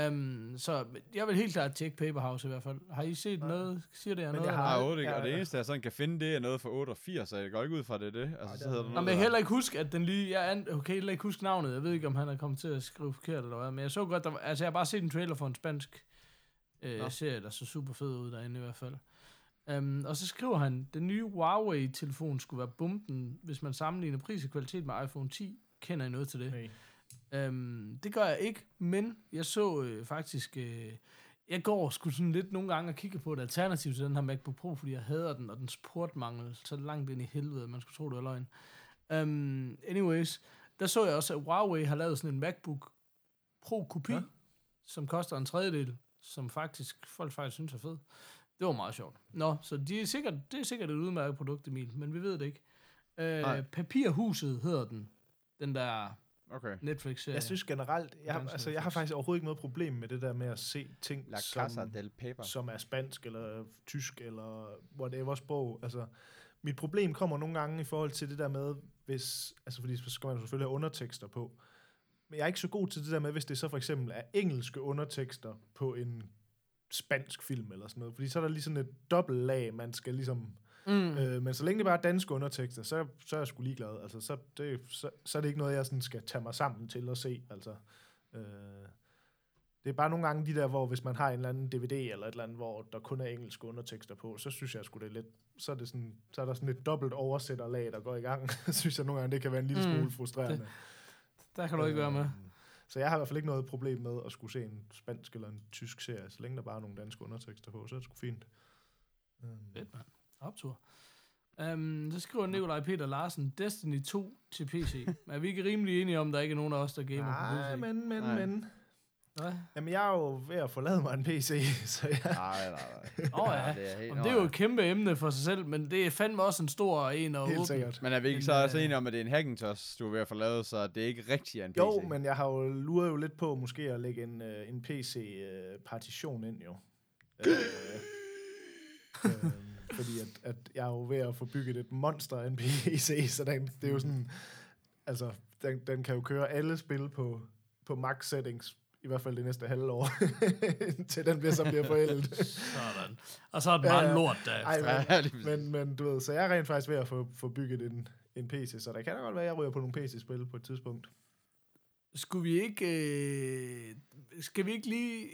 Um, så jeg vil helt klart tjekke Paper House i hvert fald. Har I set noget? Siger det jer Men noget? jeg har- hvad? Ah, 8, ja, og det ja. eneste, jeg sådan kan finde, det er noget for 88, så jeg går ikke ud fra det, det. Altså, det så er- hedder det Nå, men jeg heller ikke huske, at den lige... Jeg an, okay, heller ikke huske navnet. Jeg ved ikke, om han er kommet til at skrive forkert eller hvad. Men jeg så godt, der, var- altså jeg har bare set en trailer for en spansk øh, Nå. serie, der så super fed ud derinde i hvert fald. Um, og så skriver han, den nye Huawei-telefon skulle være bomben, hvis man sammenligner pris og kvalitet med iPhone 10. Kender I noget til det? Nej. Um, det gør jeg ikke, men jeg så øh, faktisk... Øh, jeg går sgu sådan lidt nogle gange og kigger på et alternativ til den her MacBook Pro, fordi jeg hader den, og den supportmangel så langt ind i helvede, man skulle tro, det var løgn. Um, anyways, der så jeg også, at Huawei har lavet sådan en MacBook Pro-kopi, Ja. som koster en tredjedel, som faktisk folk faktisk synes er fed. Det var meget sjovt. Nå, så de er sikkert, det er sikkert et udmærket produkt, Emil, men vi ved det ikke. Nej. Uh, Papirhuset hedder den. Den der Okay. Netflix-serie. Jeg synes generelt, jeg, har, altså, jeg har Netflix. faktisk overhovedet ikke noget problem med det der med at se ting, La Casa som, del Paper. som er spansk eller tysk eller whatever sprog. Altså, mit problem kommer nogle gange i forhold til det der med, hvis, altså fordi så skal man jo selvfølgelig have undertekster på, men jeg er ikke så god til det der med, hvis det så for eksempel er engelske undertekster på en spansk film eller sådan noget, fordi så er der lige sådan et dobbelt lag, man skal ligesom Mm. Øh, men så længe det bare er danske undertekster, så, så er jeg sgu ligeglad. Altså, så, det, så, så er det ikke noget, jeg sådan skal tage mig sammen til at se. Altså, øh, det er bare nogle gange de der, hvor hvis man har en eller anden DVD eller et eller andet, hvor der kun er engelske undertekster på, så synes jeg sgu det er lidt, så er, det sådan, så er der sådan et dobbelt oversætterlag, der går i gang. synes jeg nogle gange, det kan være en lille Mm, smule frustrerende. Der kan du ikke være med. Øh, Så jeg har i hvert fald ikke noget problem med at skulle se en spansk eller en tysk serie, så længe der bare er nogle danske undertekster på, så er det sgu fint. Øhm, Fedt, mand. Optur. Um, så skriver Nikolaj Peter Larsen, Destiny 2 til PC. er vi ikke rimelig enige om, at der ikke er nogen af os, der gamer på Nej, PC? men, men, Nej. men. Nej. Jamen, jeg er jo ved at forlade mig en PC, så jeg... Nej, nej, nej. Åh oh, ja, det er helt, Om det er jo et kæmpe emne for sig selv, men det er fandme også en stor en at Helt åbne. sikkert. Men er vi ikke Men, så også øh, enige om, at det er en Hackintosh, du er ved at lavet, så det er ikke rigtig en PC? Jo, men jeg har jo luret jo lidt på måske at lægge en, øh, en PC-partition ind, jo. øh, øh, fordi at, at jeg er jo ved at få bygget et monster af en PC, så den, det er jo sådan... Altså, den, den kan jo køre alle spil på, på max settings, i hvert fald det næste halve år, til den bliver så bliver forældet. Sådan. Og så er Ja, bare ja. lort der. Ej, men, men, men du ved, så jeg er rent faktisk ved at få, få bygget en, en PC, så der kan da godt være, at jeg ryger på nogle PC-spil på et tidspunkt. Skulle vi ikke... Øh, skal vi ikke lige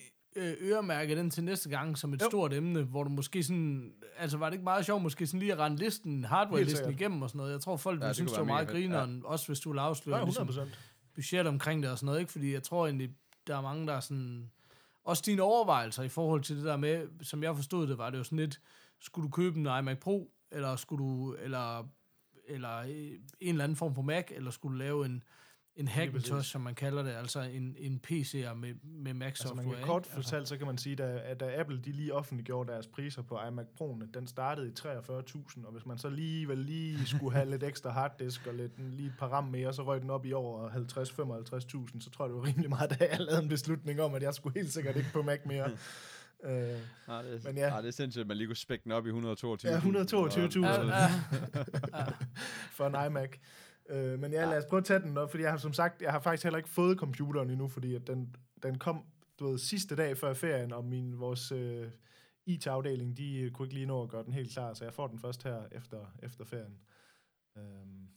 øremærke den til næste gang som et Jo. stort emne, hvor du måske sådan... Altså, var det ikke meget sjovt måske sådan lige at rende listen, hardware-listen igennem og sådan noget? Jeg tror, folk Ja, ja, det synes, det var meget grineren, ja. også hvis du Ja, afsløre 100 ligesom, budget omkring det og sådan noget, ikke? Fordi jeg tror egentlig, der er mange, der er sådan... Også dine overvejelser i forhold til det der med, som jeg forstod det, var det jo sådan lidt, skulle du købe en iMac Pro, eller skulle du, eller, eller øh, en eller anden form for Mac, eller skulle du lave en, en Hackintosh, som man kalder det, altså en, en PC'er med, med Mac Altså software. man kan kort? Altså, fortalt, så kan man sige, da, at da Apple de lige offentliggjorde deres priser på iMac Pro'en, den startede i 43.000, og hvis man så lige vel lige skulle have lidt ekstra harddisk og lidt, lige et par ram mere, så røg den op i over 50-55.000, så tror jeg, det var rimelig meget, da jeg lavede en beslutning om, at jeg skulle helt sikkert ikke på Mac mere. øh, Nej, det, Men men ja. ja. det er sindssygt, at man lige kunne spække den op i 122. Ja, 122.000. Ja, ja, for en iMac. Øh, men ja, lad os prøve at tage den op, fordi jeg har som sagt, jeg har faktisk heller ikke fået computeren endnu, fordi at den, den kom, du ved, sidste dag før ferien, og min, vores øh, IT-afdeling, de øh, kunne ikke lige nå at gøre den helt klar, så jeg får den først her efter, efter ferien. Øhm,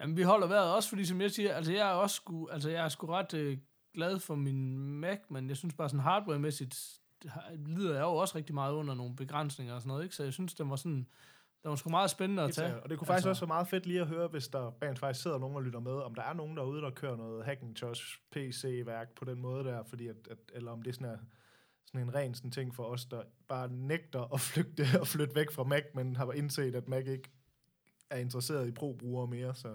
Jamen, vi holder vejret også, fordi som jeg siger, altså jeg er også sgu, altså jeg er sgu ret øh, glad for min Mac, men jeg synes bare sådan hardware-mæssigt, lider jeg jo også rigtig meget under nogle begrænsninger og sådan noget, ikke? Så jeg synes, den var sådan, den var sgu meget spændende at tage. og det kunne faktisk Altså- også være meget fedt lige at høre, hvis der rent faktisk sidder nogen og lytter med, om der er nogen derude, der kører noget Hackintosh PC-værk på den måde der, fordi at, at, eller om det sådan er sådan en ren sådan ting for os, der bare nægter at flygte og flytte væk fra Mac, men har indset, at Mac ikke er interesseret i pro-brugere mere, så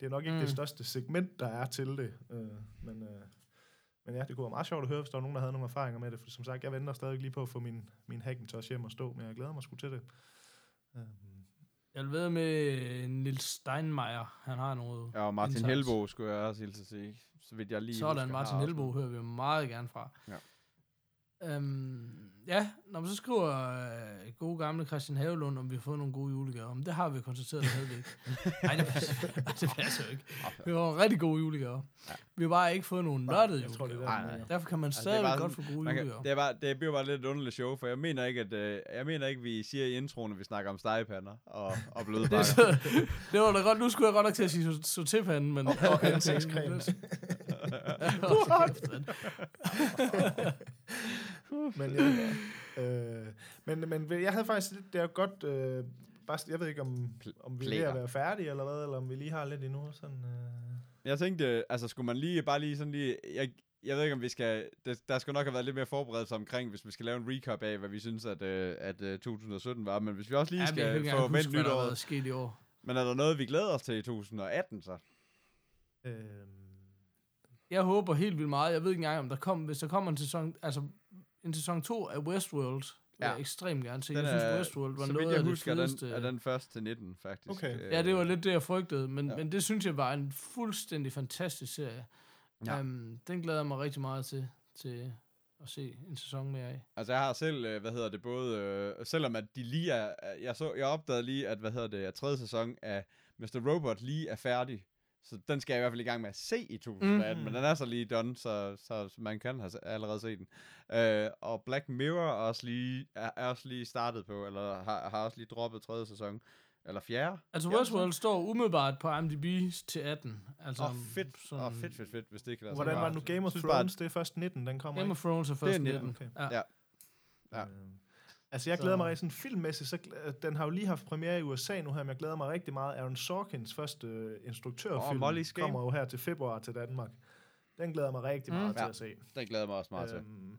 det er nok ikke. Mm. det største segment, der er til det. Øh, men, øh, men ja, det kunne være meget sjovt at høre, hvis der var nogen, der havde nogle erfaringer med det, for som sagt, jeg venter stadig lige på at få min, min Hackintosh hjem og stå, men jeg glæder mig sgu til det. Øhm, Jeg ved med Nils Steinmeier, han har noget. Ja, og Martin. Helbo skulle jeg også hilse at sige. Så vidt jeg lige Sådan, Martin Helbo hører vi meget gerne fra. Ja. Øhm, ja, når man så skriver øh, gode gamle Christian Havelund, om vi har fået nogle gode julegaver. Men det har vi konstateret, det havde vi ikke. Nej, det passer, det passer jo ikke. Vi har rigtig gode julegaver. Vi har bare ikke fået nogle nørdede Jeg tror, det er julegaver. der, Nej, nej. Derfor kan man Altså, det stadig godt sådan- få gode kan, julegaver. det, er bare, det bliver bare lidt et underligt show, for jeg mener ikke, at, øh, jeg mener ikke, vi siger i introen, at vi snakker om stegepander og, og bløde Det, så, det var da godt. Nu skulle jeg godt nok til at sige sortepanden, men... Og ansigtscreme. men, ja, øh, men, men jeg havde faktisk lidt, det er godt, øh, bare, jeg ved ikke, om, om vi er ved at være færdige, eller hvad, eller om vi lige har lidt endnu, sådan, øh. Jeg tænkte, altså skulle man lige, bare lige sådan lige, jeg, jeg ved ikke, om vi skal, det, der skulle nok have været lidt mere forberedelse omkring, hvis vi skal lave en recap af, hvad vi synes, at, øh, at øh, 2017 var, men hvis vi også lige Ja, skal få vendt nytåret, været sket i år. men er der noget, vi glæder os til i 2018 så? Øh, Jeg håber helt vildt meget. Jeg ved ikke engang, om der kommer, hvis der kommer en sæson, altså en sæson 2 af Westworld, vil Ja. jeg ekstremt gerne se. Den jeg synes, er- Westworld var noget jeg af husker, det er fedeste. den, er den først til 19, faktisk. Okay. Øh, Ja, det var lidt det, jeg frygtede, men, Ja. men det synes jeg var en fuldstændig fantastisk serie. Ja. Ja. Um, den glæder jeg mig rigtig meget til, til at se en sæson mere af. Altså, jeg har selv, øh, hvad hedder det, både, øh, selvom at de lige er, jeg, så, jeg opdagede lige, at, hvad hedder det, at tredje sæson af Mr. Robot lige er færdig. Så den skal jeg i hvert fald i gang med at se i 2018, mm. men den er så lige done, så, så, man kan have allerede se den. Øh, og Black Mirror er også lige, er, er også lige startet på, eller har, har også lige droppet tredje sæson, eller fjerde. Altså Westworld står umiddelbart på IMDb til 18. Altså, oh, fedt, sådan- oh, fedt, fedt, fedt, hvis det ikke er hvordan var det nu Game of synes bare, Thrones? Det er først 19, den kommer, Game ikke? of Thrones er Det først er 19. 19, okay. Ja. Ja. Ja. Øh, Altså, jeg Så- glæder mig rigtig sådan filmmæssigt, så glæ- den har jo lige haft premiere i USA nu her, men jeg glæder mig rigtig meget. Aaron Sorkins første øh, instruktørfilm Game. kommer jo her til februar til Danmark. Den glæder mig rigtig Mm. meget til Ja. at se. Den glæder mig også meget til. Øhm,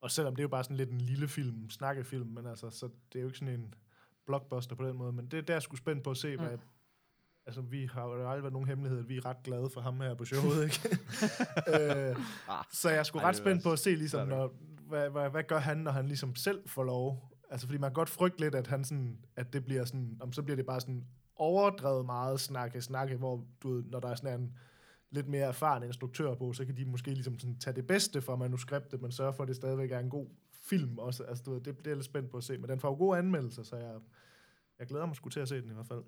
og selvom det er jo bare sådan lidt en lille film, snakkefilm, men altså, så det er jo ikke sådan en blockbuster på den måde, men det, er jeg sgu spændt på at se, Mm. hvad, altså vi har jo aldrig været nogen hemmelighed, at vi er ret glade for ham her på showet, ikke? øh, Ah, så jeg er sgu ret spændt på at se, ligesom, når, hvad, hvad, hvad gør han, når han ligesom selv får lov? Altså, fordi man kan godt frygte lidt, at, han sådan, at det bliver sådan, om så bliver det bare sådan overdrevet meget snakke, snakke, hvor du ved, når der er sådan en lidt mere erfaren instruktør på, så kan de måske ligesom sådan tage det bedste fra manuskriptet, men sørge for, at det stadigvæk er en god film også. Altså, du ved, det, det er jeg lidt spændt på at se, men den får jo gode anmeldelser, så jeg, jeg glæder mig sgu til at se den i hvert fald.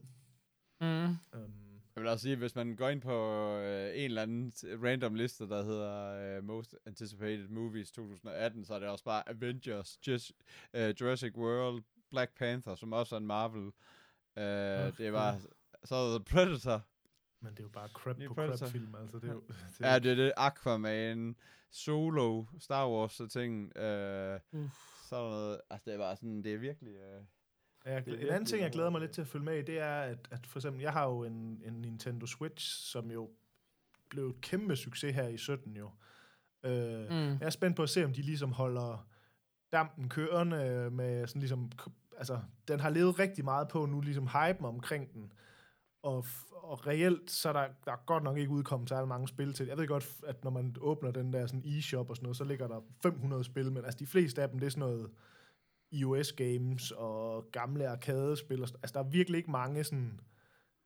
Mm. Um, Jeg vil også sige, hvis man går ind på øh, en eller anden random liste, der hedder øh, Most Anticipated Movies 2018, så er det også bare Avengers, Just, øh, Jurassic World, Black Panther, som også er en Marvel. Øh, Åh, det var, så er der The Predator. men det er jo bare crap på Predator. crap film, altså det er jo... Det, Ja, det er det. Aquaman, Solo, Star Wars, så ting. Øh, Uff. så er der noget, altså det er bare sådan, det er virkelig... Øh, jeg, en anden ting, jeg glæder mig noget- lidt til at følge med i, det er, at, at for eksempel, jeg har jo en, en Nintendo Switch, som jo blev et kæmpe succes her i 17 jo. Øh, mm. Jeg er spændt på at se, om de ligesom holder dampen kørende med sådan ligesom, altså, den har levet rigtig meget på nu, ligesom hypen omkring den. Og, og reelt, så er der, der er godt nok ikke udkommet særlig mange spil til. Jeg ved godt, at når man åbner den der sådan e-shop og sådan noget, så ligger der 500 spil, men altså de fleste af dem, det er sådan noget iOS-games og gamle arcade-spil. Altså der er virkelig ikke mange sådan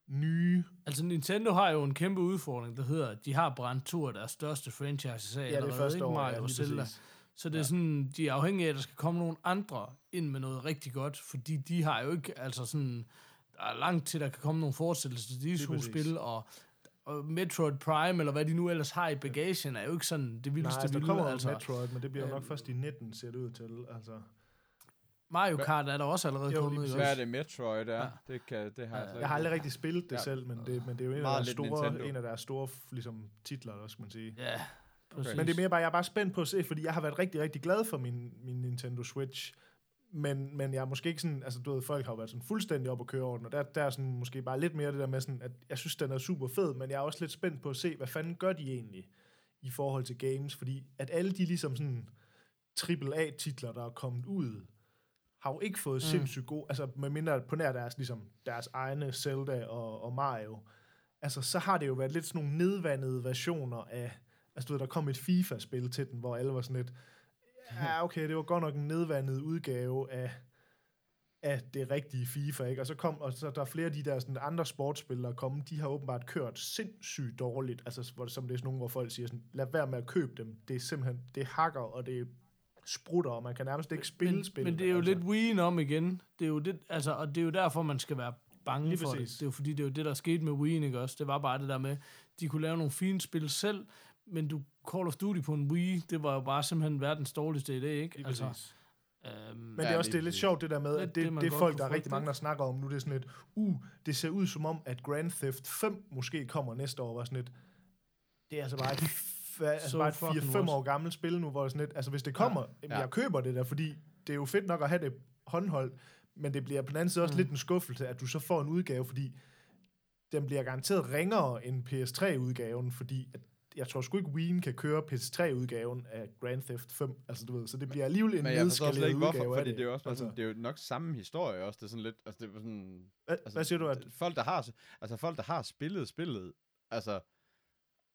nye... Altså Nintendo har jo en kæmpe udfordring, der hedder, at de har brændt to af deres største franchises af Ja, det er første ikke? år. Mario ja, og Zelda. Så det er sådan, de er afhængige af, at der skal komme nogle andre ind med noget rigtig godt, fordi de har jo ikke, altså sådan, der er langt til, der kan komme nogle fortsættelser til de to spil, og, og Metroid Prime, eller hvad de nu ellers har i bagagen, er jo ikke sådan det Nej, vildeste altså, der vilde. kommer Altså, altså, Metroid, men det bliver jo nok øhm, først i 19, ser det ud til. Altså. Mario Kart er der også allerede Jo, kommet. hvad er det Metroid er? Ja. Det, kan, det har jeg, Ja. Jeg har ikke- aldrig rigtig spillet det Ja. selv, men det, men det er jo en af, Meget deres lidt store, Nintendo. en af deres store ligesom, titler, også, skal man sige. Ja, præcis. Men det er mere bare, jeg er bare spændt på at se, fordi jeg har været rigtig, rigtig glad for min, min Nintendo Switch. Men, men jeg er måske ikke sådan, altså du ved, folk har jo været sådan fuldstændig op at køre over den, og der, der er sådan måske bare lidt mere det der med sådan, at jeg synes, den er super fed, men jeg er også lidt spændt på at se, hvad fanden gør de egentlig i forhold til games, fordi at alle de ligesom sådan AAA-titler, der er kommet ud, har jo ikke fået mm. sindssygt gode, altså med mindre på nær deres, ligesom, deres egne Zelda og, og Mario, altså så har det jo været lidt sådan nogle nedvandede versioner af, altså du ved, der kom et FIFA-spil til den, hvor alle var sådan lidt, ja okay, det var godt nok en nedvandet udgave af, af det rigtige FIFA, ikke? Og så kom, og så der er flere af de der sådan andre sportsspil, der er kommet, de har åbenbart kørt sindssygt dårligt, altså hvor, som det er sådan nogle, hvor folk siger sådan, lad være med at købe dem, det er simpelthen, det hakker, og det sprutter, og man kan nærmest ikke spille men, spil. men det er jo altså. lidt Wii'en om igen. Det er jo det, altså, og det er jo derfor, man skal være bange Lige for præcis. det. Det er jo fordi, det er jo det, der skete med Wii'en, ikke også? Det var bare det der med, de kunne lave nogle fine spil selv, men du Call of Duty på en Wii, det var jo bare simpelthen verdens dårligste idé, ikke? Lige præcis. øhm, Men det Ja, er også lige det er lidt sjovt, det der med, at det, det, det er folk, der er rigtig mange, der snakker om nu. Det er sådan et, uh, det ser ud som om, at Grand Theft 5 måske kommer næste år. Var sådan et, det er altså bare et, altså bare et fucking 4-5 what? år gammelt spil nu, hvor sådan et, altså hvis det kommer, ja. Jeg køber det der, fordi det er jo fedt nok at have det håndholdt, men det bliver på den anden side også Mm. lidt en skuffelse, at du så får en udgave, fordi den bliver garanteret ringere end PS3-udgaven, fordi at jeg tror sgu ikke, Wien kan køre PS3-udgaven af Grand Theft 5. Altså, du ved, så det bliver alligevel en nedskaleret udgave hvorfor, af fordi det. det er jo også altså, sådan, det er jo nok samme historie også. Det er sådan lidt, altså det er sådan... hvad, Altså, hvad siger du? At, Folk, der har, altså folk, der har spillet spillet, altså...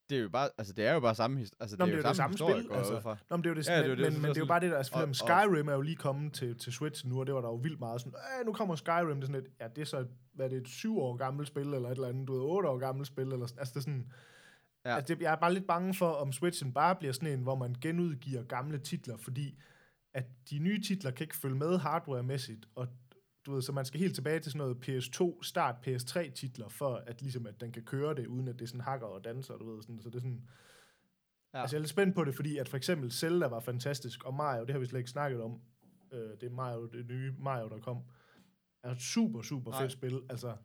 Det er jo bare, altså det er jo bare samme, his- altså Nå, det er jo samme, historie, går jeg altså. fra. Nå, men det er jo det, Ja, det men, det, men, så men det er jo bare det der, altså, og- Skyrim er jo lige kommet til, til Switch nu, og det var der jo vildt meget sådan, Æh, nu kommer Skyrim, det er sådan et, ja, det er så, hvad er det, et syv år gammelt spil, eller et eller andet, du ved, otte år gammelt spil, eller sådan, altså det er sådan, Ja. ja. altså det, jeg er bare lidt bange for, om Switchen bare bliver sådan en, hvor man genudgiver gamle titler, fordi at de nye titler kan ikke følge med hardware-mæssigt, og du ved, så man skal helt tilbage til sådan noget PS2, start PS3-titler, for at ligesom, at den kan køre det, uden at det sådan hakker og danser, du ved, sådan, så det er sådan, Ja. Ja. Altså, jeg er lidt spændt på det, fordi at for eksempel Zelda var fantastisk, og Mario, det har vi slet ikke snakket om. Øh, det er Mario, det nye Mario, der kom. Er et super, super Nej. fedt spil. Altså,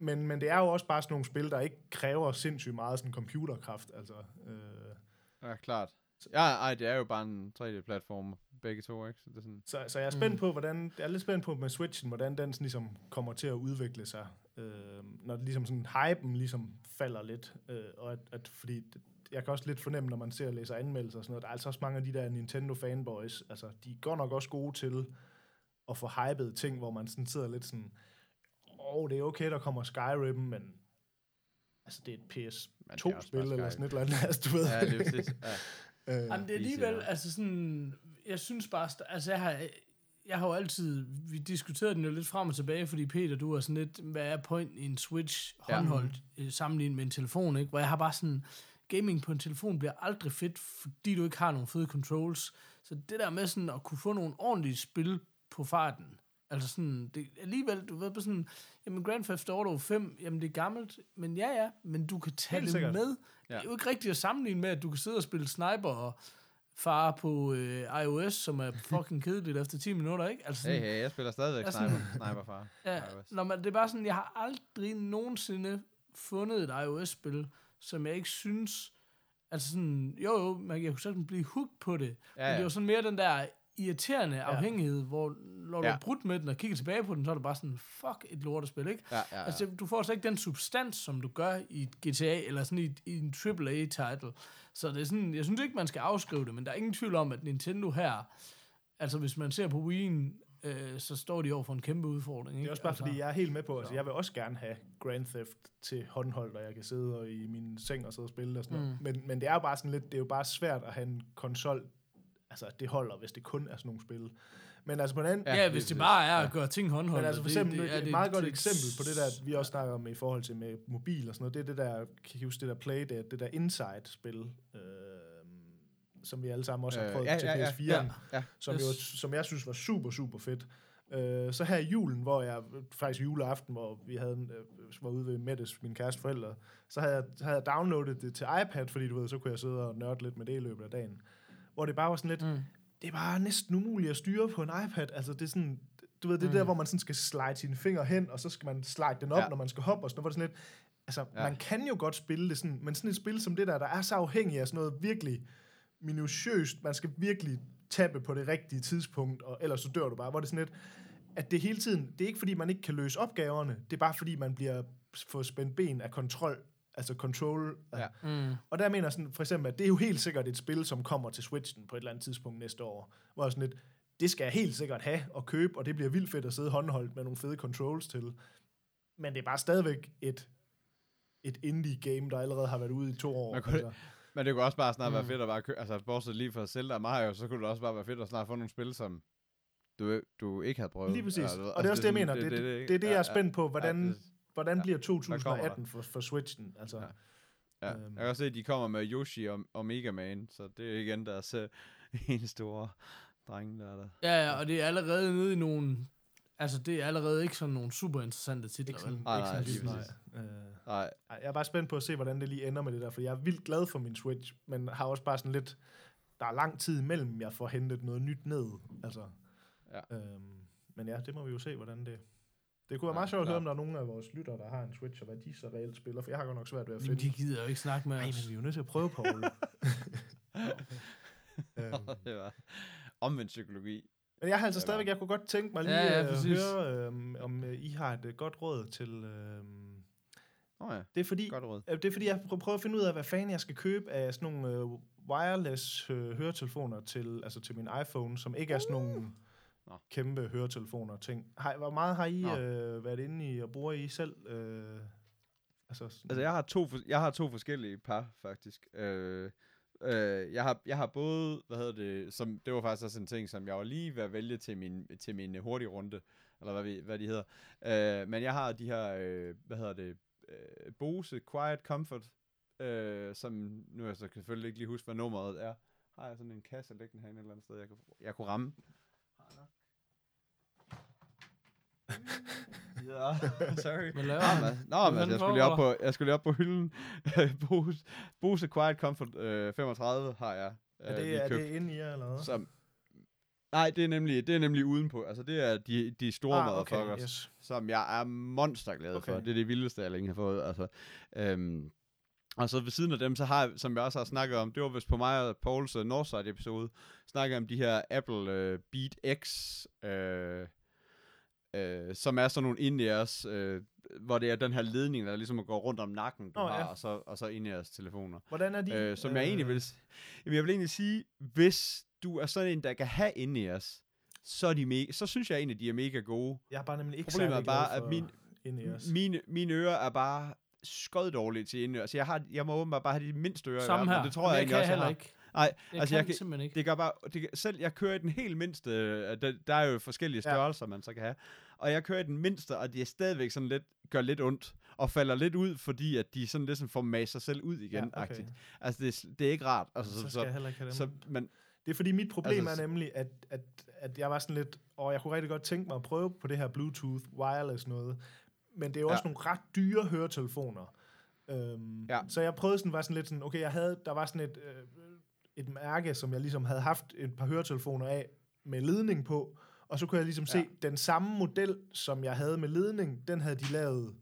men, men det er jo også bare sådan nogle spil, der ikke kræver sindssygt meget sådan computerkraft. Altså, øh, Ja, klart. Ja, ej, det er jo bare en 3D-platform, begge to, ikke? Så det er sådan, så, så jeg er spændt på, hvordan, jeg er lidt spændt på med Switchen, hvordan den sådan ligesom kommer til at udvikle sig, øh, når det ligesom sådan hypen ligesom falder lidt, øh, og at, at fordi jeg kan også lidt fornemme, når man ser og læser anmeldelser og sådan noget, der er altså også mange af de der Nintendo fanboys, altså de godt nok også gode til at få hypet ting, hvor man sådan sidder lidt sådan, åh, oh, det er okay, der kommer Skyrim, men altså det er et Men det er også PS2-spil bare eller sådan et eller andet, altså du ved. ja, det er præcis. Ja. Øh, Jamen, det er alligevel, altså sådan, jeg synes bare, altså jeg har, jeg har jo altid, vi diskuterede den jo lidt frem og tilbage, fordi Peter, du er sådan lidt, hvad er point i en Switch håndholdt ja. sammenlignet med en telefon, ikke? Hvor jeg har bare sådan, gaming på en telefon bliver aldrig fedt, fordi du ikke har nogle fede controls. Så det der med sådan at kunne få nogle ordentlige spil på farten, altså sådan, det, alligevel, du ved, på sådan, jamen Grand Theft Auto 5, jamen det er gammelt, men ja, ja, men du kan tage Helt det sikkert. med. Det Ja. er jo ikke rigtigt at sammenligne med, at du kan sidde og spille sniper og fare på øh, iOS, som er fucking kedeligt efter 10 minutter, ikke? Altså Hey, sådan, hey, jeg spiller stadigvæk Altså- sniper, sniperfar. ja, iOS. når man, det er bare sådan, jeg har aldrig nogensinde fundet et iOS-spil, som jeg ikke synes, altså sådan, jo jo, man, jeg kunne sådan blive hooked på det, Ja, men det ja. var sådan mere den der irriterende afhængighed, hvor når du Ja. har brudt med den og kigger tilbage på den, så er det bare sådan, fuck et lortespil, ikke? Ja, ja, ja. Altså, du får slet ikke den substans, som du gør i et GTA, eller sådan i, et- i en AAA-title. Så det er sådan, jeg synes ikke, man skal afskrive det, men der er ingen tvivl om, at Nintendo her, altså hvis man ser på Wii'en, øh, så står de over for en kæmpe udfordring. Ikke? Det er også bare altså, fordi, jeg er helt med på, altså så. jeg vil også gerne have Grand Theft til håndholdt, og jeg kan sidde og i min seng og sidde og spille og sådan noget. Mm. Men, men det er jo bare sådan lidt, det er jo bare svært at have en konsol, altså det holder, hvis det kun er sådan nogle spil. Men altså på den anden, Ja, Ja, hvis det bare er at Ja. gøre ting håndholdt. men altså for det- eksempel, det, er det, et meget godt det- eksempel på det der, vi også snakker om i forhold til med mobil og sådan noget, det er det der, kan I huske det der Playdate, det der Inside-spil, øh, som vi alle sammen også har Øh, prøvet ja, til ja, ja, PS4'en. ja, ja. som, Yes. jo, som jeg synes var super, super fedt. Øh, så her i julen, hvor jeg, faktisk juleaften, hvor vi havde, en, øh, var ude ved Mettes, min kæreste forældre, så havde jeg, havde jeg downloadet det til iPad, fordi du ved, så kunne jeg sidde og nørde lidt med det i løbet af dagen. Hvor det bare var sådan lidt, Mm. det er bare næsten umuligt at styre på en iPad. Altså det er sådan, du ved, det er Mm. der, hvor man sådan skal slide sine fingre hen, og så skal man slide den op, Ja. når man skal hoppe og sådan noget, hvor det sådan lidt, altså Ja. man kan jo godt spille det sådan, men sådan et spil som det der, der er så afhængig af sådan noget virkelig minutiøst, man skal virkelig tappe på det rigtige tidspunkt, og ellers så dør du bare, hvor det sådan lidt, at det hele tiden, det er ikke fordi, man ikke kan løse opgaverne, det er bare fordi, man bliver få spændt ben af kontrol, altså control. Ja. Mm. Og der mener jeg sådan, for eksempel, at det er jo helt sikkert et spil, som kommer til Switchen på et eller andet tidspunkt næste år, hvor sådan lidt, det skal jeg helt sikkert have og købe, og det bliver vildt fedt at sidde håndholdt med nogle fede controls til. Men det er bare stadigvæk et, et indie-game, der allerede har været ude i to år. Man kunne- altså. Men det kunne også bare snart være Mm. fedt at bare kø- altså bortset lige fra Zelda og Mario, så kunne det også bare være fedt at snart få nogle spil, som du, du ikke havde prøvet. Lige præcis. Ved, Og det er også det, jeg mener. Det, det, det, ikke? det er det, Ja, jeg er ja. spændt på. Hvordan, Ja, det- hvordan ja. bliver kommer der? 2018 for, for Switchen? Altså, Ja. ja. Øhm. jeg kan også se, at de kommer med Yoshi og, og Mega Man, så det er igen deres, øh, en stor dreng, der er der. Ja, ja, og det er allerede nede i nogle... Altså, det er allerede ikke sådan nogle super interessante titler, Ikke vel? sådan, Nej, ikke nej, sådan nej. Øh, Nej, Ej, jeg er bare spændt på at se, hvordan det lige ender med det der, for jeg er vildt glad for min Switch, men har også bare sådan lidt, der er lang tid imellem, jeg får hentet noget nyt ned. Altså, Ja. øhm, men ja, det må vi jo se, hvordan det... Det kunne være Ja, meget sjovt at høre, om der er nogen af vores lyttere, der har en Switch, og hvad de så reelt spiller, for jeg har godt nok svært ved at Men finde. de gider jo ikke snakke med Nej, os. men vi er jo nødt til at prøve, Paul. øhm, det var omvendt psykologi. men jeg har altså stadigvæk, jeg kunne godt tænke mig lige Ja, ja, at præcis. høre, øhm, om øh, I har et øh, godt råd til... Øhm, Åh oh, ja, det er fordi, godt råd. Øh, Det er fordi, jeg prø- prøver at finde ud af, hvad fanden jeg skal købe af sådan nogle øh, wireless øh, høretelefoner til, altså til min iPhone, som ikke er sådan nogle Nå. kæmpe høretelefoner ting. Har, hvor meget har I Nå. øh, været inde i og bruger I selv? Øh, altså, sådan, Altså, jeg har to, jeg har to forskellige par, faktisk. Øh, øh, jeg, har, jeg har både, hvad hedder det, som, det var faktisk også en ting, som jeg var lige ved at vælge til min, til min hurtige runde, eller hvad, vi, hvad de hedder. Øh, men jeg har de her, øh, hvad hedder det, øh, Bose Quiet Comfort, øh, som, nu er jeg så selvfølgelig ikke lige huske, hvad nummeret er. Har jeg sådan en kasse liggende herinde et eller andet sted, jeg, kunne, jeg kunne ramme? Ja, sorry. Hvad laver han? men, nå, men altså, jeg skulle lige op på, jeg skulle lige op på hylden. Bose, Bose Quiet Comfort øh, 35 har jeg. er, øh, det, lige er købt, det inde i jer, eller hvad? Som, nej, det er nemlig, det er nemlig udenpå. Altså, det er de, de store ah, okay, motherfuckers, yes. som jeg er monsterglad okay. for. Det er det vildeste, jeg længe har fået. Altså, øhm, og så ved siden af dem, så har jeg, som jeg også har snakket om, det var vist på mig og Pauls uh, Northside episode, snakkede om de her Apple uh, Beat X, øh, øh, som er sådan nogle in-ears, øh, hvor det er den her ledning, der ligesom går rundt om nakken, du Nå, har, ja. og så, og så in-ears telefoner. Hvordan er de? Øh, som jeg egentlig vil, s- jamen, jeg vil egentlig sige, hvis du er sådan en, der kan have in-ears, så, er de mega, så synes jeg egentlig, de er mega gode. Jeg er bare nemlig ikke Problemet er bare, at min-. Mine, mine ører er bare skød dårlige til indører. Altså, jeg, har, jeg må åbenbart bare have de mindste ører Samme her. det tror jeg, jeg egentlig også, jeg har. ikke. Nej, Jeg altså, kan, jeg kan- simpelthen ikke. Det gør bare, det, selv jeg kører i den helt mindste, øh, der, der er jo forskellige Ja. størrelser, man så kan have, og jeg kører i den mindste, og det er stadigvæk sådan lidt, gør lidt ondt, og falder lidt ud, fordi at de sådan ligesom får maset sig selv ud igen, ja, okay. Altså, det, er det er ikke rart. Altså, så så, skal jeg så, heller ikke have dem. så, men, Det er fordi mit problem Altså, er nemlig, at, at, at jeg var sådan lidt, og jeg kunne rigtig godt tænke mig at prøve på det her Bluetooth wireless noget, men det er jo Ja. også nogle ret dyre høretelefoner. Øhm, Ja. Så jeg prøvede sådan, var sådan lidt sådan, okay, jeg havde, der var sådan et, øh, et mærke, som jeg ligesom havde haft et par høretelefoner af med ledning på, og så kunne jeg ligesom Ja. se, den samme model, som jeg havde med ledning, den havde de lavet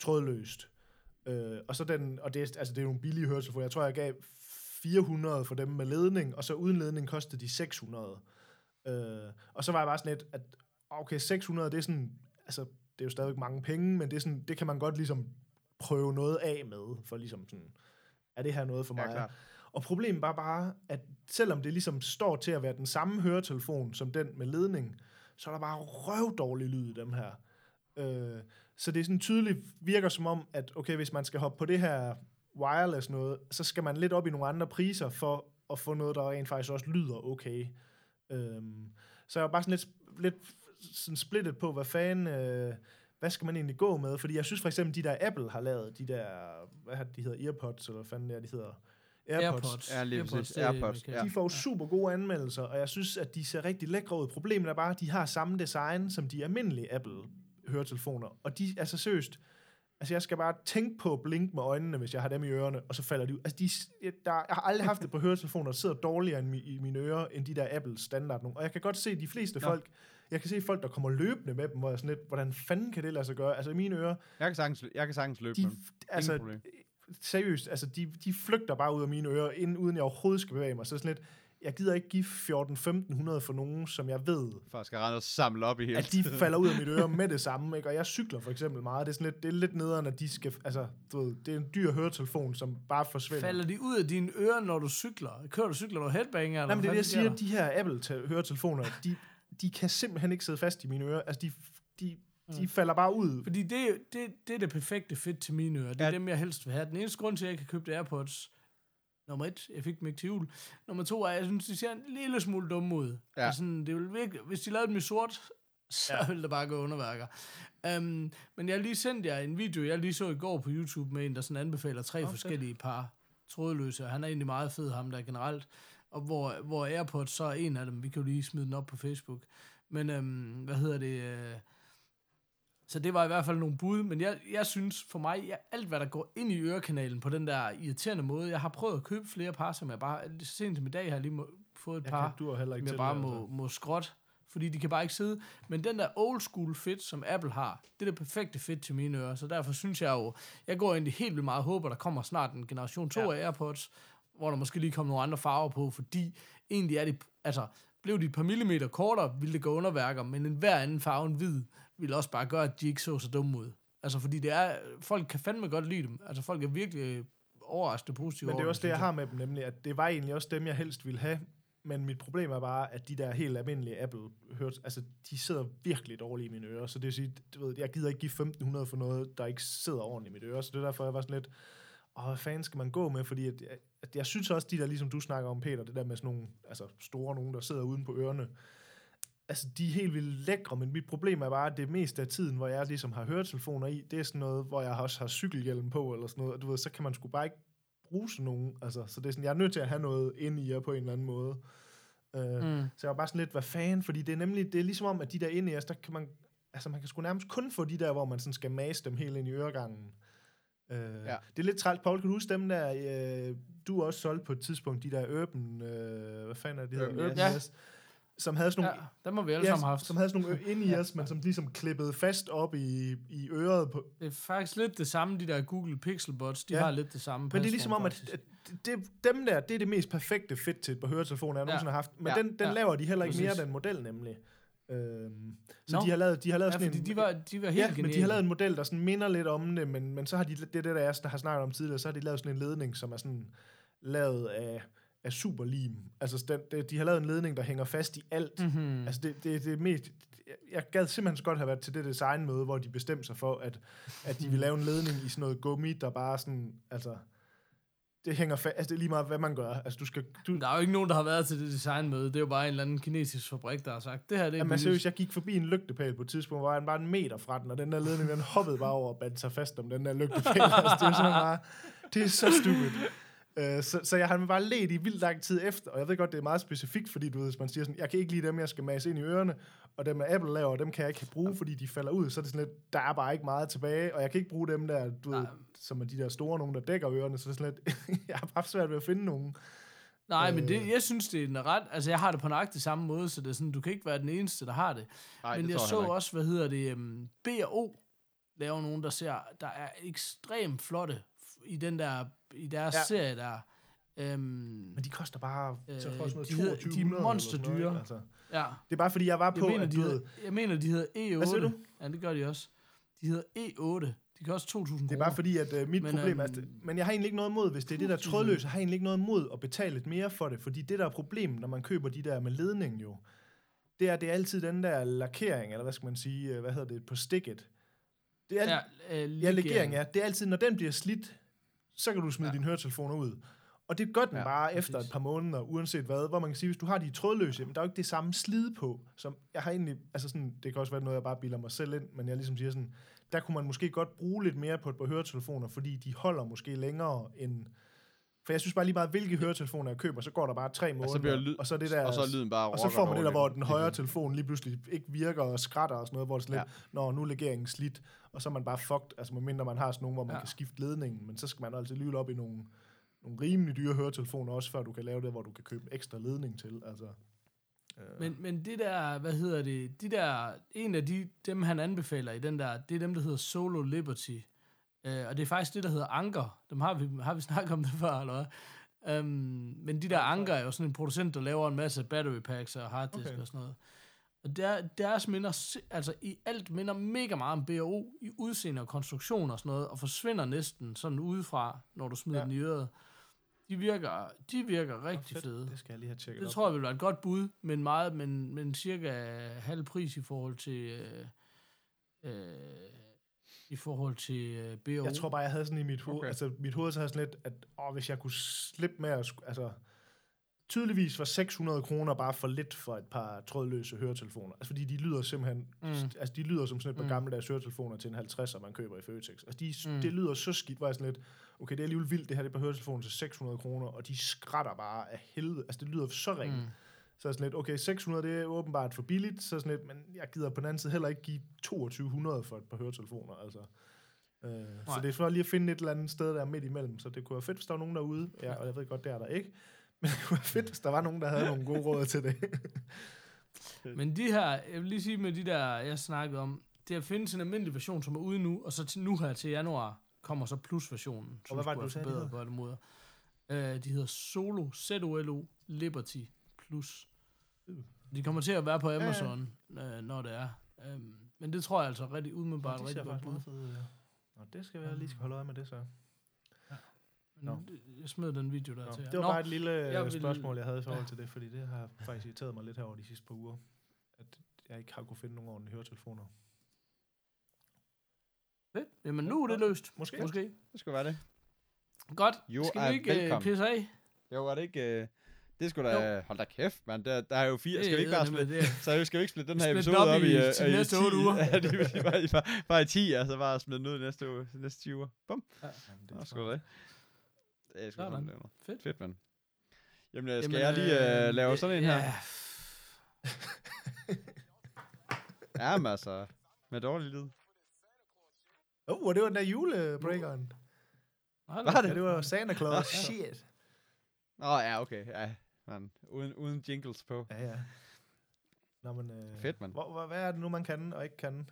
trådløst. Øh, og så den, og det, er- altså det er nogle billige høretelefoner, jeg tror, jeg gav 400 for dem med ledning, og så uden ledning kostede de 600. Øh, og så var jeg bare sådan lidt, at okay, 600, det er sådan, altså, det er jo stadigvæk mange penge, men det, er sådan, det kan man godt ligesom prøve noget af med, for ligesom sådan, er det her noget for ja, mig? Og problemet var bare, at selvom det ligesom står til at være den samme høretelefon som den med ledning, så er der bare røvdårlig lyd i dem her. Øh, så det er sådan tydeligt virker som om, at okay, hvis man skal hoppe på det her wireless noget, så skal man lidt op i nogle andre priser for at få noget, der rent faktisk også lyder okay. Øhm, så jeg var bare sådan lidt, lidt sådan splittet på, hvad fanden, øh, hvad skal man egentlig gå med? Fordi jeg synes for eksempel, de der Apple har lavet, de der, hvad har de hedder, Earpods, eller hvad fanden det er, de hedder? Airpods. Ja, lige præcis. det er Airpods, ja. De får jo super gode anmeldelser, og jeg synes, at de ser rigtig lækre ud. Problemet er bare, at de har samme design som de almindelige Apple-høretelefoner. Og de er så seriøst... Altså, jeg skal bare tænke på at blinke med øjnene, hvis jeg har dem i ørerne, og så falder de ud. Altså, de, der, jeg har aldrig haft det på høretelefoner, der sidder dårligere i, i mine ører, end de der Apple standard nogle. Og jeg kan godt se, de fleste Nå. folk... Jeg kan se folk, der kommer løbende med dem, hvor jeg sådan lidt, hvordan fanden kan det lade sig gøre? Altså, i mine ører, Jeg kan sagtens, jeg kan sagtens løbe de, med dem. altså, problem. Seriøst, altså de, de flygter bare ud af mine ører, inden, uden jeg overhovedet skal bevæge mig. Så sådan lidt, jeg gider ikke give 14-1500 for nogen, som jeg ved, For skal rende og samle op i hele at de falder ud af mit øre med det samme. Ikke? Og jeg cykler for eksempel meget. Det er, sådan lidt, det er lidt nederen, at de skal... Altså, du ved, det er en dyr høretelefon, som bare forsvinder. Falder de ud af dine ører, når du cykler? Kører du cykler du headbanger? Nej, men det er det, jeg siger. siger. De her Apple-høretelefoner, de, de kan simpelthen ikke sidde fast i mine ører. Altså, de, de, de Mm. falder bare ud. Fordi det, det, det er det perfekte fit til mine ører. Det er Ja. dem, jeg helst vil have. Den eneste grund til, at jeg ikke har købt AirPods, nummer et, jeg fik dem ikke til jul. Nummer to er, jeg synes, de ser en lille smule dumme ud. Ja. Altså, det vil virkelig, hvis de lavede dem i sort, så Ja. ville der bare gå underværker. Um, men jeg lige sendt jer en video, jeg lige så i går på YouTube med en, der sådan anbefaler tre okay. forskellige par trådløse, og han er egentlig meget fed, ham der generelt. og hvor, hvor AirPods så er en af dem. Vi kan jo lige smide den op på Facebook. Men øhm, hvad hedder det? Øh, så det var i hvert fald nogle bud, men jeg, jeg synes for mig, jeg, alt hvad der går ind i ørekanalen på den der irriterende måde, jeg har prøvet at købe flere par, som jeg bare, sent som i dag har jeg lige må, fået et Jeg par, kan, heller ikke som jeg bare må, altså. må skråt, fordi de kan bare ikke sidde. Men den der old school fit, som Apple har, det er det perfekte fit til mine ører, så derfor synes jeg jo, jeg går egentlig helt vildt meget og håber, der kommer snart en generation 2 ja. af AirPods, hvor der måske lige kommer nogle andre farver på, fordi egentlig er det, altså, blev de et par millimeter kortere, ville det gå underværker, men en hver anden farve end hvid, ville også bare gøre, at de ikke så så dumme ud. Altså, fordi det er, folk kan fandme godt lide dem. Altså, folk er virkelig overrasket positive Men det er over også det, jeg har med dem, nemlig, at det var egentlig også dem, jeg helst ville have. Men mit problem er bare, at de der helt almindelige Apple hørt, altså de sidder virkelig dårligt i mine ører. Så det vil sige, du ved, jeg gider ikke give 1500 for noget, der ikke sidder ordentligt i mit øre. Så det er derfor, jeg var sådan lidt, åh, hvad fanden skal man gå med? Fordi at, at jeg synes også, de der, ligesom du snakker om, Peter, det der med sådan nogle altså store nogen, der sidder uden på ørerne, altså de er helt vildt lækre, men mit problem er bare, at det meste af tiden, hvor jeg ligesom har høretelefoner i, det er sådan noget, hvor jeg også har cykelhjelm på, eller sådan noget, og du ved, så kan man sgu bare ikke bruge sådan nogen, altså, så det er sådan, jeg er nødt til at have noget ind i jer på en eller anden måde. Uh, mm. Så jeg var bare sådan lidt, hvad fanden, fordi det er nemlig, det er ligesom om, at de der inde i os, der kan man, altså man kan sgu nærmest kun få de der, hvor man sådan skal mase dem helt ind i øregangen. Uh, ja. Det er lidt trælt, Paul, kan du huske dem der, uh, du også solgte på et tidspunkt, de der Urban, uh, hvad fanden er det, de hedder? Urban Urban, Yes. yes. Som havde sådan nogle, Ja, dem har vi alle ja, sammen haft. som havde sådan nogle ind i os, men som ligesom klippede fast op i, i øret. På. Det er faktisk lidt det samme, de der Google Pixel Buds, de Ja. har lidt det samme Men det er ligesom om, at, at det, dem der, det er det mest perfekte fit til et par høretelefoner, jeg Ja. nogensinde har haft. Men Ja. den, den Ja. laver de heller ikke mere, Præcis. den model nemlig. Øhm, så Nå. de har lavet, de har lavet Ja, sådan en... de var, de var helt Ja, geniale. men de har lavet en model, der sådan minder lidt om det, men, men så har de, det er det, der, jeg der har snakket om tidligere, så har de lavet sådan en ledning, som er sådan lavet af, af superlim. Altså, den, det, de har lavet en ledning, der hænger fast i alt. Mm-hmm. Altså, det, det, det er mest... Jeg gad simpelthen så godt have været til det designmøde, hvor de bestemte sig for, at, at de vil lave en ledning i sådan noget gummi, der bare sådan... Altså, det hænger fast... Altså, det er lige meget, hvad man gør. Altså, du skal... Du, Der er jo ikke nogen, der har været til det designmøde. Det er jo bare en eller anden kinesisk fabrik, der har sagt, det her det er Jamen seriøst, jeg gik forbi en lygtepæl på et tidspunkt, hvor jeg var en meter fra den, og den der ledning, den hoppede bare over og bandt sig fast om den der lygtepæl. altså, det er sådan bare, det er så stupid. Uh, så, så jeg har bare let i vildt lang tid efter, og jeg ved godt, det er meget specifikt, fordi du ved, hvis man siger sådan, jeg kan ikke lide dem, jeg skal mase ind i ørerne, og dem, der Apple laver, dem kan jeg ikke bruge, fordi de falder ud, så er det sådan lidt, der er bare ikke meget tilbage, og jeg kan ikke bruge dem der, du ved, som er de der store nogen, der dækker ørerne, så det er sådan lidt, jeg har bare svært ved at finde nogen. Nej, men det, Øh. jeg synes, det er en ret... Altså, jeg har det på nøjagtig samme måde, så det er sådan, du kan ikke være den eneste, der har det. Nej, men det jeg tror så også, hvad hedder det, um, B&O laver nogen, der ser, der er ekstremt flotte i den der, i deres Ja. serie der. Um, Men de koster bare, Øh, så jeg, sådan de hedder- de er 2200 eller monsterdyre. Altså. ja, Det er bare fordi, jeg var jeg på, mener, at de hedder, jeg mener, de hedder E8. Hvad siger du? Ja, det gør de også. De hedder E8. De også 2.000 kroner. Det er bare fordi, at øh, mit Men, problem er, øhm, at, men jeg har egentlig ikke noget mod, hvis det er det der trådløse, jeg har egentlig ikke noget mod at betale lidt mere for det, fordi det der er problem, når man køber de der med ledning jo, det er, det er altid den der lakering, eller hvad skal man sige, øh, hvad hedder det, på stikket. Det er alt, Ja, øh, ja, legering, ja. Det er altid, når den bliver slidt, så kan du smide Ja. dine høretelefoner ud. Og det gør den Ja, bare efter præcis. et par måneder, uanset hvad, hvor man kan sige, hvis du har de trådløse, men der er jo ikke det samme slid på, som jeg har egentlig, altså sådan, det kan også være noget, jeg bare bilder mig selv ind, men jeg ligesom siger sådan, der kunne man måske godt bruge lidt mere på et par høretelefoner, fordi de holder måske længere end, for jeg synes bare lige meget, hvilke høretelefoner jeg køber, så går der bare tre måneder, så bliver lyd- og så er det der, og så er lyden bare og så får man det der, hvor den højre telefon lige pludselig ikke virker og skrætter og sådan noget, hvor det er lidt, når nu er legeringen slidt, og så er man bare fucked, altså medmindre man har sådan nogle, hvor man Ja. ja. kan skifte ledningen, men så skal man altså lige op i nogle, nogle rimelig dyre høretelefoner også, før du kan lave det, hvor du kan købe ekstra ledning til, altså. Øh, Men, men det der, hvad hedder det, de der, en af de, dem han anbefaler i den der, det er dem, der hedder Solo Liberty. Uh, og det er faktisk det, der hedder Anker. Dem har vi, har vi snakket om det før, eller hvad? Um, men de der Anker er jo sådan en producent, der laver en masse battery packs og harddisk okay. Og sådan noget. Og der, deres minder, altså i alt minder mega meget om BO i udseende og konstruktion og sådan noget, og forsvinder næsten sådan udefra, når du smider ja. Den i øret. De virker, de virker rigtig fedt. fede. Det skal jeg lige have tjekket Det op. tror jeg vil være et godt bud, men meget, men, men cirka halv pris i forhold til øh, øh, i forhold til øh, BO. Jeg tror bare, jeg havde sådan i mit hoved, Okay. altså mit hoved så havde sådan lidt, at åh, hvis jeg kunne slippe med at, altså, tydeligvis var 600 kroner bare for lidt for et par trådløse høretelefoner. Altså fordi de lyder simpelthen, mm. altså de lyder som sådan et par Mm. mm. gammeldags høretelefoner til en 50'er, man køber i Føtex. Altså de, Mm. det lyder så skidt, hvor jeg sådan lidt, okay, det er alligevel vildt, det her det er et par høretelefoner til 600 kroner, og de skrætter bare af helvede. Altså det lyder så ringe. Mm. Så er sådan lidt, okay, 600 det er åbenbart for billigt, så sådan lidt, men jeg gider på den anden side heller ikke give 2200 for et par høretelefoner, altså. Øh, så det er for lige at finde et eller andet sted der midt imellem, så det kunne være fedt, hvis der var nogen derude, ja, og jeg ved godt, det er der ikke, men det kunne være fedt, hvis der var nogen, der havde nogle gode råd til det. Men de her, jeg vil lige sige med de der, jeg snakkede om, der findes en almindelig version, som er ude nu, og så til nu her til januar kommer så plus-versionen, som hvad var det, du sagde, de forbedret på alle måder. Uh, de hedder Solo, Z-O-L-O, Liberty Plus. De kommer til at være på ja. Amazon, ja, ja. når det er. Um, men det tror jeg altså rigtig umiddelbart det rigtig godt ud, ja. Nå, det skal være, jeg lige skal holde øje med det så. Nå. Men det- Jeg smed den video der Nå, til jer. det var Nå, bare et lille jeg vil- spørgsmål, jeg havde i forhold til det, fordi det har faktisk irriteret mig lidt her over de sidste par uger, at jeg ikke har kunne finde nogen ordentlige høretelefoner. fedt. Jamen nu er det løst. Måske. Måske. Det skulle være det. Godt. Jo, Skal er vi ikke uh, velkommen. pisse af? Jo, var det ikke... Øh, det skulle da... Hold da kæft, mand. Der, der er jo fire... Skal vi ikke er bare splitte... Så skal vi ikke splitte den her episode op op, i- i, øh, til i næste 10? otte uger. Ja, det sige bare, i- bare, bare i 10, altså bare smide den ud næste, uge, næste 10 uger. Bum. Jamen, det Nå, er sgu da det. Det er sgu er. Fedt. Fedt, mand. Jamen, øh, skal Jamen, jeg lige øh, lave øh, sådan en her? Ja. Ja, men altså, med dårlig lyd. Åh, oh, det var den der julebreakeren. Var da. det? Ja, det var Santa Claus. Ja. Shit. Åh, oh, ja, okay. Ja, man. Uden, uden jingles på. Ja, ja. Nå, men, øh, Fedt, mand. Hvor, hvor, hvad er det nu, man kan og ikke kan?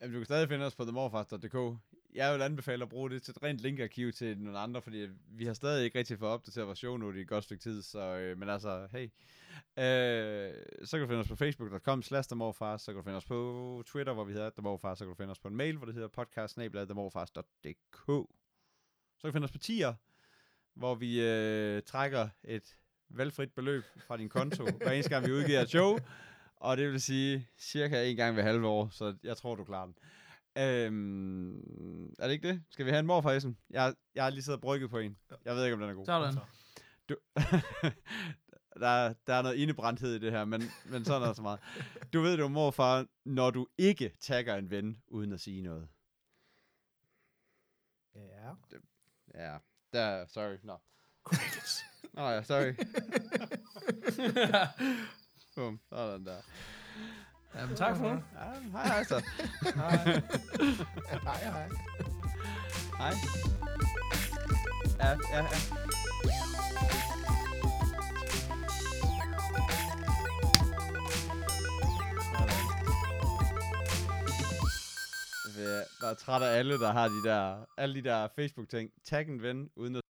Jamen, du kan stadig finde os på themorfast.dk. Jeg vil anbefale at bruge det til et rent linkarkiv til nogle andre, fordi vi har stadig ikke rigtig fået opdateret vores show note i et godt stykke tid, så, øh, men altså, hey. Øh, så kan du finde os på facebook.com slash themorfast, så kan du finde os på Twitter, hvor vi hedder themorfast, så kan du finde os på en mail, hvor det hedder podcast.themorfast.dk. Så kan du finde os på tier, hvor vi øh, trækker et valgfrit beløb fra din konto, hver eneste gang vi udgiver et show, og det vil sige cirka en gang hver halve år, så jeg tror, du klarer den. Øhm, er det ikke det? Skal vi have en morfarisen? Jeg, jeg har lige siddet og brygget på en. Jeg ved ikke, om den er god. Sådan. Du, der, er- der er noget indebrændthed i det her, men, men sådan er der så meget. Du ved det jo, morfar, når du ikke tagger en ven, uden at sige noget. Ja. Ja, der, sorry, nå. Nå ja, sorry. Bum, sådan der. Jamen, tak for det. Ja, hej hej så. Hej. hej, hej. Hej. Ja, ja, ja. Jeg er træt af alle, der har de der, alle de der Facebook-ting. Tag en ven, uden at